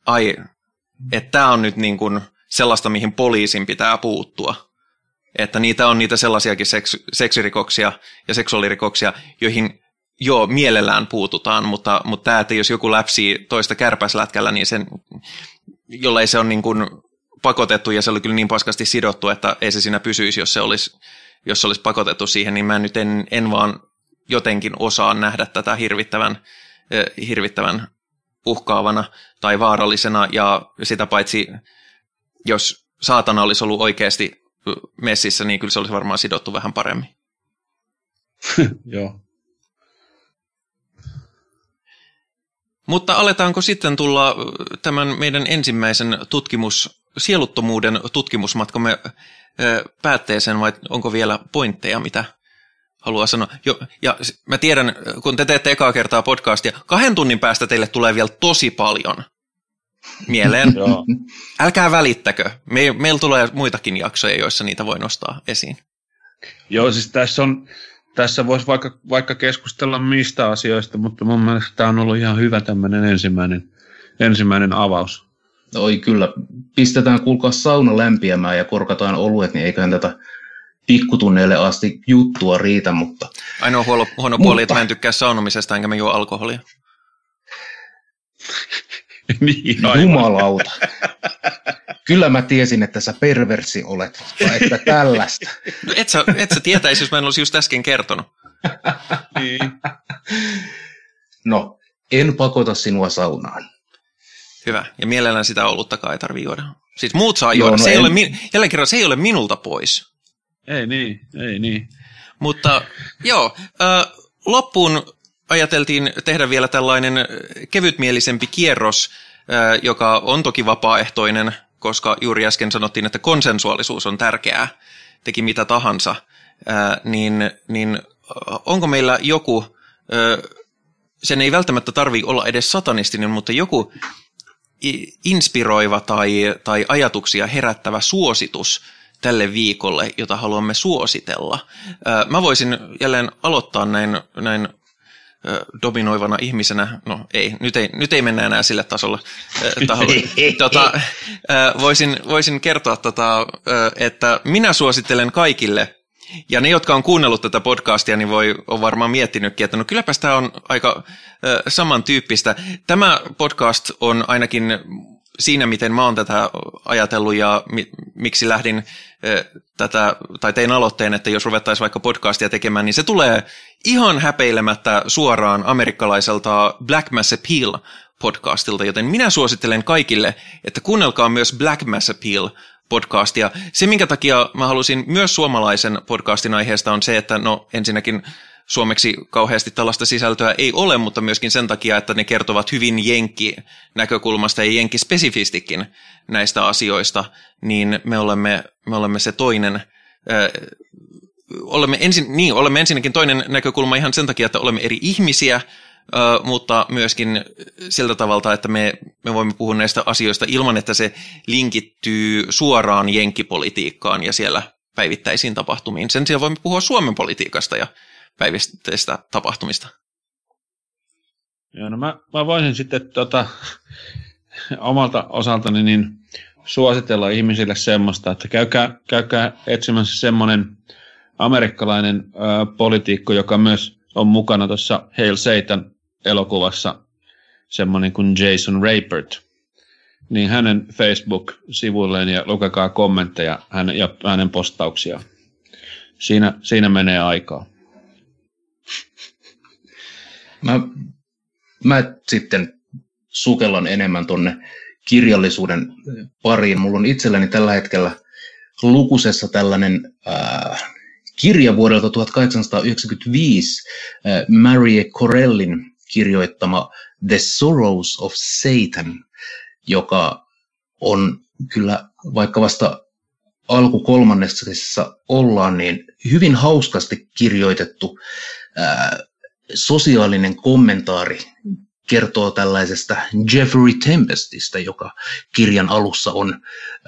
[SPEAKER 3] ai, että tämä on nyt niin kuin sellaista, mihin poliisin pitää puuttua. Että niitä on niitä sellaisiakin seks, seksirikoksia ja seksuaalirikoksia, joihin joo, mielellään puututaan, mutta, mutta tämä, että jos joku läpsii toista kärpäslätkällä, niin sen, jollei se on niin kuin pakotettu ja se oli kyllä niin paskasti sidottu, että ei se siinä pysyisi, jos se olisi, jos se olisi pakotettu siihen, niin mä nyt en, en vaan jotenkin osaa nähdä tätä hirvittävän, eh, hirvittävän uhkaavana tai vaarallisena, ja sitä paitsi, jos saatana olisi ollut oikeasti messissä, niin kyllä se olisi varmaan sidottu vähän paremmin.
[SPEAKER 5] Joo.
[SPEAKER 3] Mutta aletaanko sitten tulla tämän meidän ensimmäisen tutkimus, sieluttomuuden tutkimusmatkamme päätteeseen, vai onko vielä pointteja, mitä haluaa sanoa? Jo, ja mä tiedän, kun te teette ekaa kertaa podcastia, kahden tunnin päästä teille tulee vielä tosi paljon mieleen. Älkää välittäkö. Me, meillä tulee muitakin jaksoja, joissa niitä voi nostaa esiin.
[SPEAKER 5] Joo, siis tässä on, tässä voisi vaikka, vaikka keskustella mistä asioista, mutta mun mielestä tämä on ollut ihan hyvä tämmöinen ensimmäinen, ensimmäinen avaus.
[SPEAKER 4] Oi kyllä, pistetään kuulkaa sauna lämpiämään ja korkataan oluet, niin eiköhän tätä pikkutunneille asti juttua riitä, mutta
[SPEAKER 3] Ainoa huono, huono puoli,
[SPEAKER 4] Mutta-
[SPEAKER 3] että mä en tykkää saunomisesta enkä mä juo alkoholia.
[SPEAKER 5] niin, aivan.
[SPEAKER 4] jumalauta. Kyllä mä tiesin, että sä perversi olet, tai että tällaista.
[SPEAKER 3] No et sä, et sä tietäisi, jos mä en olisi just äsken kertonut.
[SPEAKER 5] Niin.
[SPEAKER 4] No, en pakota sinua saunaan.
[SPEAKER 3] Hyvä. Ja mielellään sitä oluttakaan ei tarvitse juoda. Siis muut saa
[SPEAKER 4] Joo,
[SPEAKER 3] juoda.
[SPEAKER 4] no
[SPEAKER 3] se ei
[SPEAKER 4] en-
[SPEAKER 3] ole, mi- jälleen kerran, se ei ole minulta pois.
[SPEAKER 5] Ei niin, ei niin.
[SPEAKER 3] Mutta joo, äh, loppuun ajateltiin tehdä vielä tällainen kevytmielisempi kierros, joka on toki vapaaehtoinen koska juuri äsken sanottiin, että konsensuaalisuus on tärkeää, teki mitä tahansa, niin, niin onko meillä joku, sen ei välttämättä tarvi olla edes satanistinen, mutta joku inspiroiva tai, tai ajatuksia herättävä suositus tälle viikolle, jota haluamme suositella. Mä voisin jälleen aloittaa näin, näin dominoivana ihmisenä, no ei, nyt ei, nyt ei mennä enää sille tasolle, taholle. tota, voisin, voisin kertoa, tota, että minä suosittelen kaikille, ja ne, jotka on kuunnellut tätä podcastia, niin voi on varmaan miettinytkin, että no kylläpäs tämä on aika samantyyppistä. Tämä podcast on ainakin siinä, miten mä oon tätä ajatellut ja mi- miksi lähdin tätä, tai tein aloitteen, että jos ruvettaisiin vaikka podcastia tekemään, niin se tulee ihan häpeilemättä suoraan amerikkalaiselta Black Mass Appeal podcastilta, joten minä suosittelen kaikille, että kuunnelkaa myös Black Mass Appeal podcastia. Se, minkä takia mä halusin myös suomalaisen podcastin aiheesta on se, että no ensinnäkin suomeksi kauheasti tällaista sisältöä ei ole, mutta myöskin sen takia, että ne kertovat hyvin jenkki näkökulmasta ja jenkki spesifistikin näistä asioista, niin me olemme, me olemme se toinen ö, olemme, ensin, niin, olemme ensinnäkin toinen näkökulma ihan sen takia, että olemme eri ihmisiä, Uh, mutta myöskin siltä tavalla, että me, me voimme puhua näistä asioista ilman, että se linkittyy suoraan jenkkipolitiikkaan ja siellä päivittäisiin tapahtumiin. Sen sijaan voimme puhua Suomen politiikasta ja päivittäistä tapahtumista.
[SPEAKER 5] Joo, no mä, mä voisin sitten tota, omalta osaltani niin suositella ihmisille semmoista, että käykää, käykää etsimässä semmoinen amerikkalainen ö, politiikko, joka myös on mukana tuossa Hail Satan elokuvassa, semmoinen kuin Jason Rapert. Niin hänen Facebook-sivuilleen ja lukekaa kommentteja hänen, ja hänen postauksiaan. Siinä, siinä menee aikaa.
[SPEAKER 4] Mä, mä sitten sukellan enemmän tonne kirjallisuuden pariin. Mulla on itselläni tällä hetkellä lukusessa tällainen äh, kirja vuodelta 1895, äh, Marie Corellin kirjoittama The Sorrows of Satan, joka on kyllä vaikka vasta alku kolmannessa ollaan, niin hyvin hauskasti kirjoitettu ää, sosiaalinen kommentaari kertoo tällaisesta Jeffrey Tempestistä, joka kirjan alussa on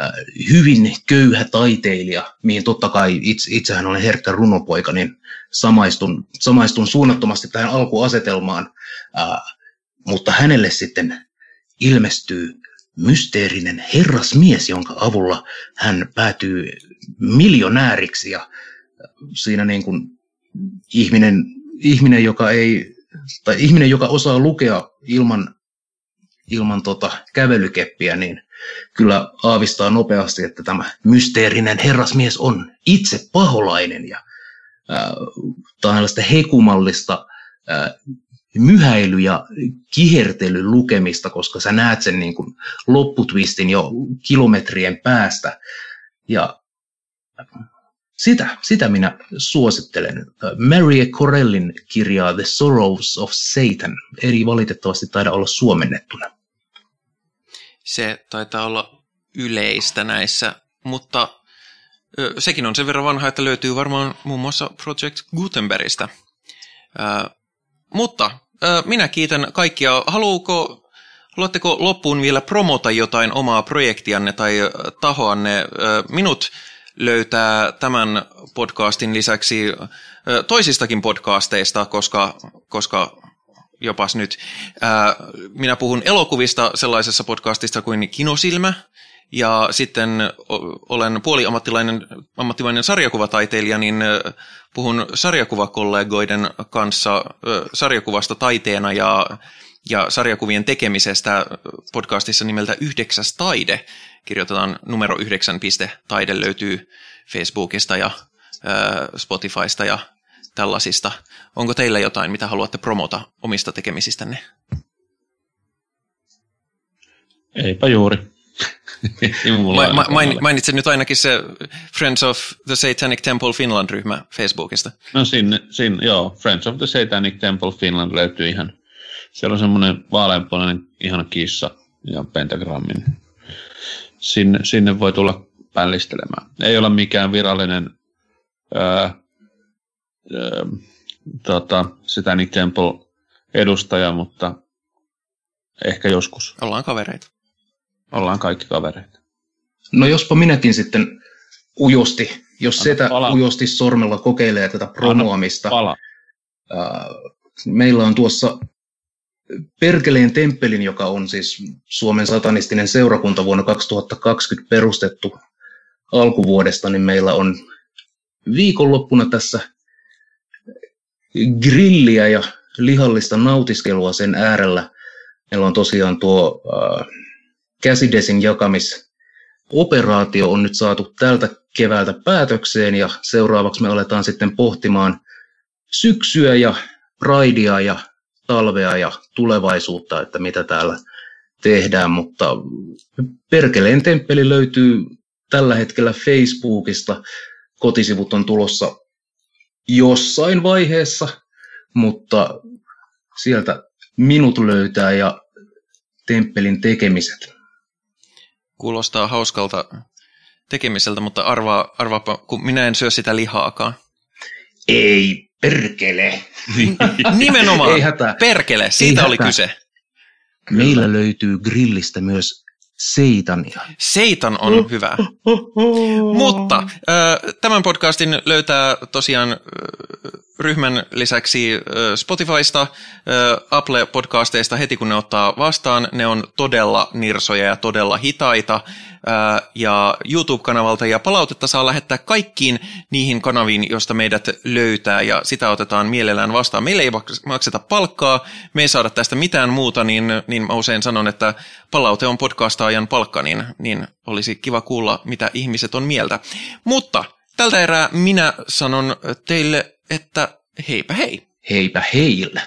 [SPEAKER 4] äh, hyvin köyhä taiteilija, mihin totta kai itse, itsehän olen herkkä runopoika, niin samaistun, samaistun suunnattomasti tähän alkuasetelmaan, äh, mutta hänelle sitten ilmestyy mysteerinen herrasmies, jonka avulla hän päätyy miljonääriksi ja siinä niin kuin ihminen, ihminen, joka ei, tai ihminen, joka osaa lukea ilman, ilman tota kävelykeppiä, niin kyllä aavistaa nopeasti, että tämä mysteerinen herrasmies on itse paholainen ja äh, tällaista hekumallista äh, myhäily ja kihertely lukemista, koska sä näet sen niin kuin lopputwistin jo kilometrien päästä. Ja sitä, sitä minä suosittelen. Mary Corellin kirjaa The Sorrows of Satan. Eri valitettavasti taida olla suomennettuna.
[SPEAKER 3] Se taitaa olla yleistä näissä, mutta sekin on sen verran vanha, että löytyy varmaan muun muassa Project Gutenbergistä. mutta minä kiitän kaikkia. Haluuko Haluatteko loppuun vielä promota jotain omaa projektianne tai tahoanne? Minut löytää tämän podcastin lisäksi toisistakin podcasteista, koska, koska jopas nyt. Minä puhun elokuvista sellaisessa podcastissa kuin Kinosilmä, ja sitten olen puoliammattilainen ammattimainen sarjakuvataiteilija, niin puhun sarjakuvakollegoiden kanssa sarjakuvasta taiteena ja, ja sarjakuvien tekemisestä podcastissa nimeltä Yhdeksäs taide. Kirjoitetaan numero yhdeksän piste taide löytyy Facebookista ja Spotifysta ja tällaisista. Onko teillä jotain, mitä haluatte promota omista tekemisistänne?
[SPEAKER 5] Eipä juuri.
[SPEAKER 3] Ma- ma- main, mainitsen nyt ainakin se Friends of the Satanic Temple Finland-ryhmä Facebookista.
[SPEAKER 5] No sinne, sinne, joo, Friends of the Satanic Temple Finland löytyy ihan, siellä on semmoinen vaaleanpunainen ihana kissa ja pentagrammin. sinne, sinne voi tulla pällistelemään. Ei ole mikään virallinen ää, ää, tota, Satanic Temple edustaja, mutta ehkä joskus.
[SPEAKER 3] Ollaan kavereita.
[SPEAKER 5] Ollaan kaikki kavereita.
[SPEAKER 4] No jospa minäkin sitten ujosti, jos
[SPEAKER 5] Anna
[SPEAKER 4] setä
[SPEAKER 5] pala.
[SPEAKER 4] ujosti sormella kokeilee tätä promoamista.
[SPEAKER 5] Pala.
[SPEAKER 4] Ää, Meillä on tuossa Perkeleen temppelin, joka on siis Suomen satanistinen seurakunta vuonna 2020 perustettu alkuvuodesta, niin meillä on viikonloppuna tässä grilliä ja lihallista nautiskelua sen äärellä. Meillä on tosiaan tuo äh, käsidesin jakamisoperaatio on nyt saatu tältä keväältä päätökseen ja seuraavaksi me aletaan sitten pohtimaan syksyä ja Pridea ja talvea ja tulevaisuutta, että mitä täällä tehdään, mutta Perkeleen temppeli löytyy tällä hetkellä Facebookista. Kotisivut on tulossa jossain vaiheessa, mutta sieltä minut löytää ja temppelin tekemiset.
[SPEAKER 3] Kuulostaa hauskalta tekemiseltä, mutta arvaa, arvaapa, kun minä en syö sitä lihaakaan.
[SPEAKER 4] Ei perkele!
[SPEAKER 3] Nimenomaan.
[SPEAKER 4] Ei hätää.
[SPEAKER 3] Perkele, siitä
[SPEAKER 4] Ei
[SPEAKER 3] oli
[SPEAKER 4] hätää.
[SPEAKER 3] kyse.
[SPEAKER 4] Meillä löytyy grillistä myös seitania.
[SPEAKER 3] Seitan on hyvä. Mutta äh, tämän podcastin löytää tosiaan äh, ryhmän lisäksi Spotifysta, Apple-podcasteista heti kun ne ottaa vastaan. Ne on todella nirsoja ja todella hitaita. Ja YouTube-kanavalta ja palautetta saa lähettää kaikkiin niihin kanaviin, joista meidät löytää ja sitä otetaan mielellään vastaan. Meille ei maks- makseta palkkaa, me ei saada tästä mitään muuta, niin, niin mä usein sanon, että palaute on podcastaajan palkka, niin, niin olisi kiva kuulla, mitä ihmiset on mieltä. Mutta tältä erää minä sanon teille, että heipä hei!
[SPEAKER 4] Heipä heille!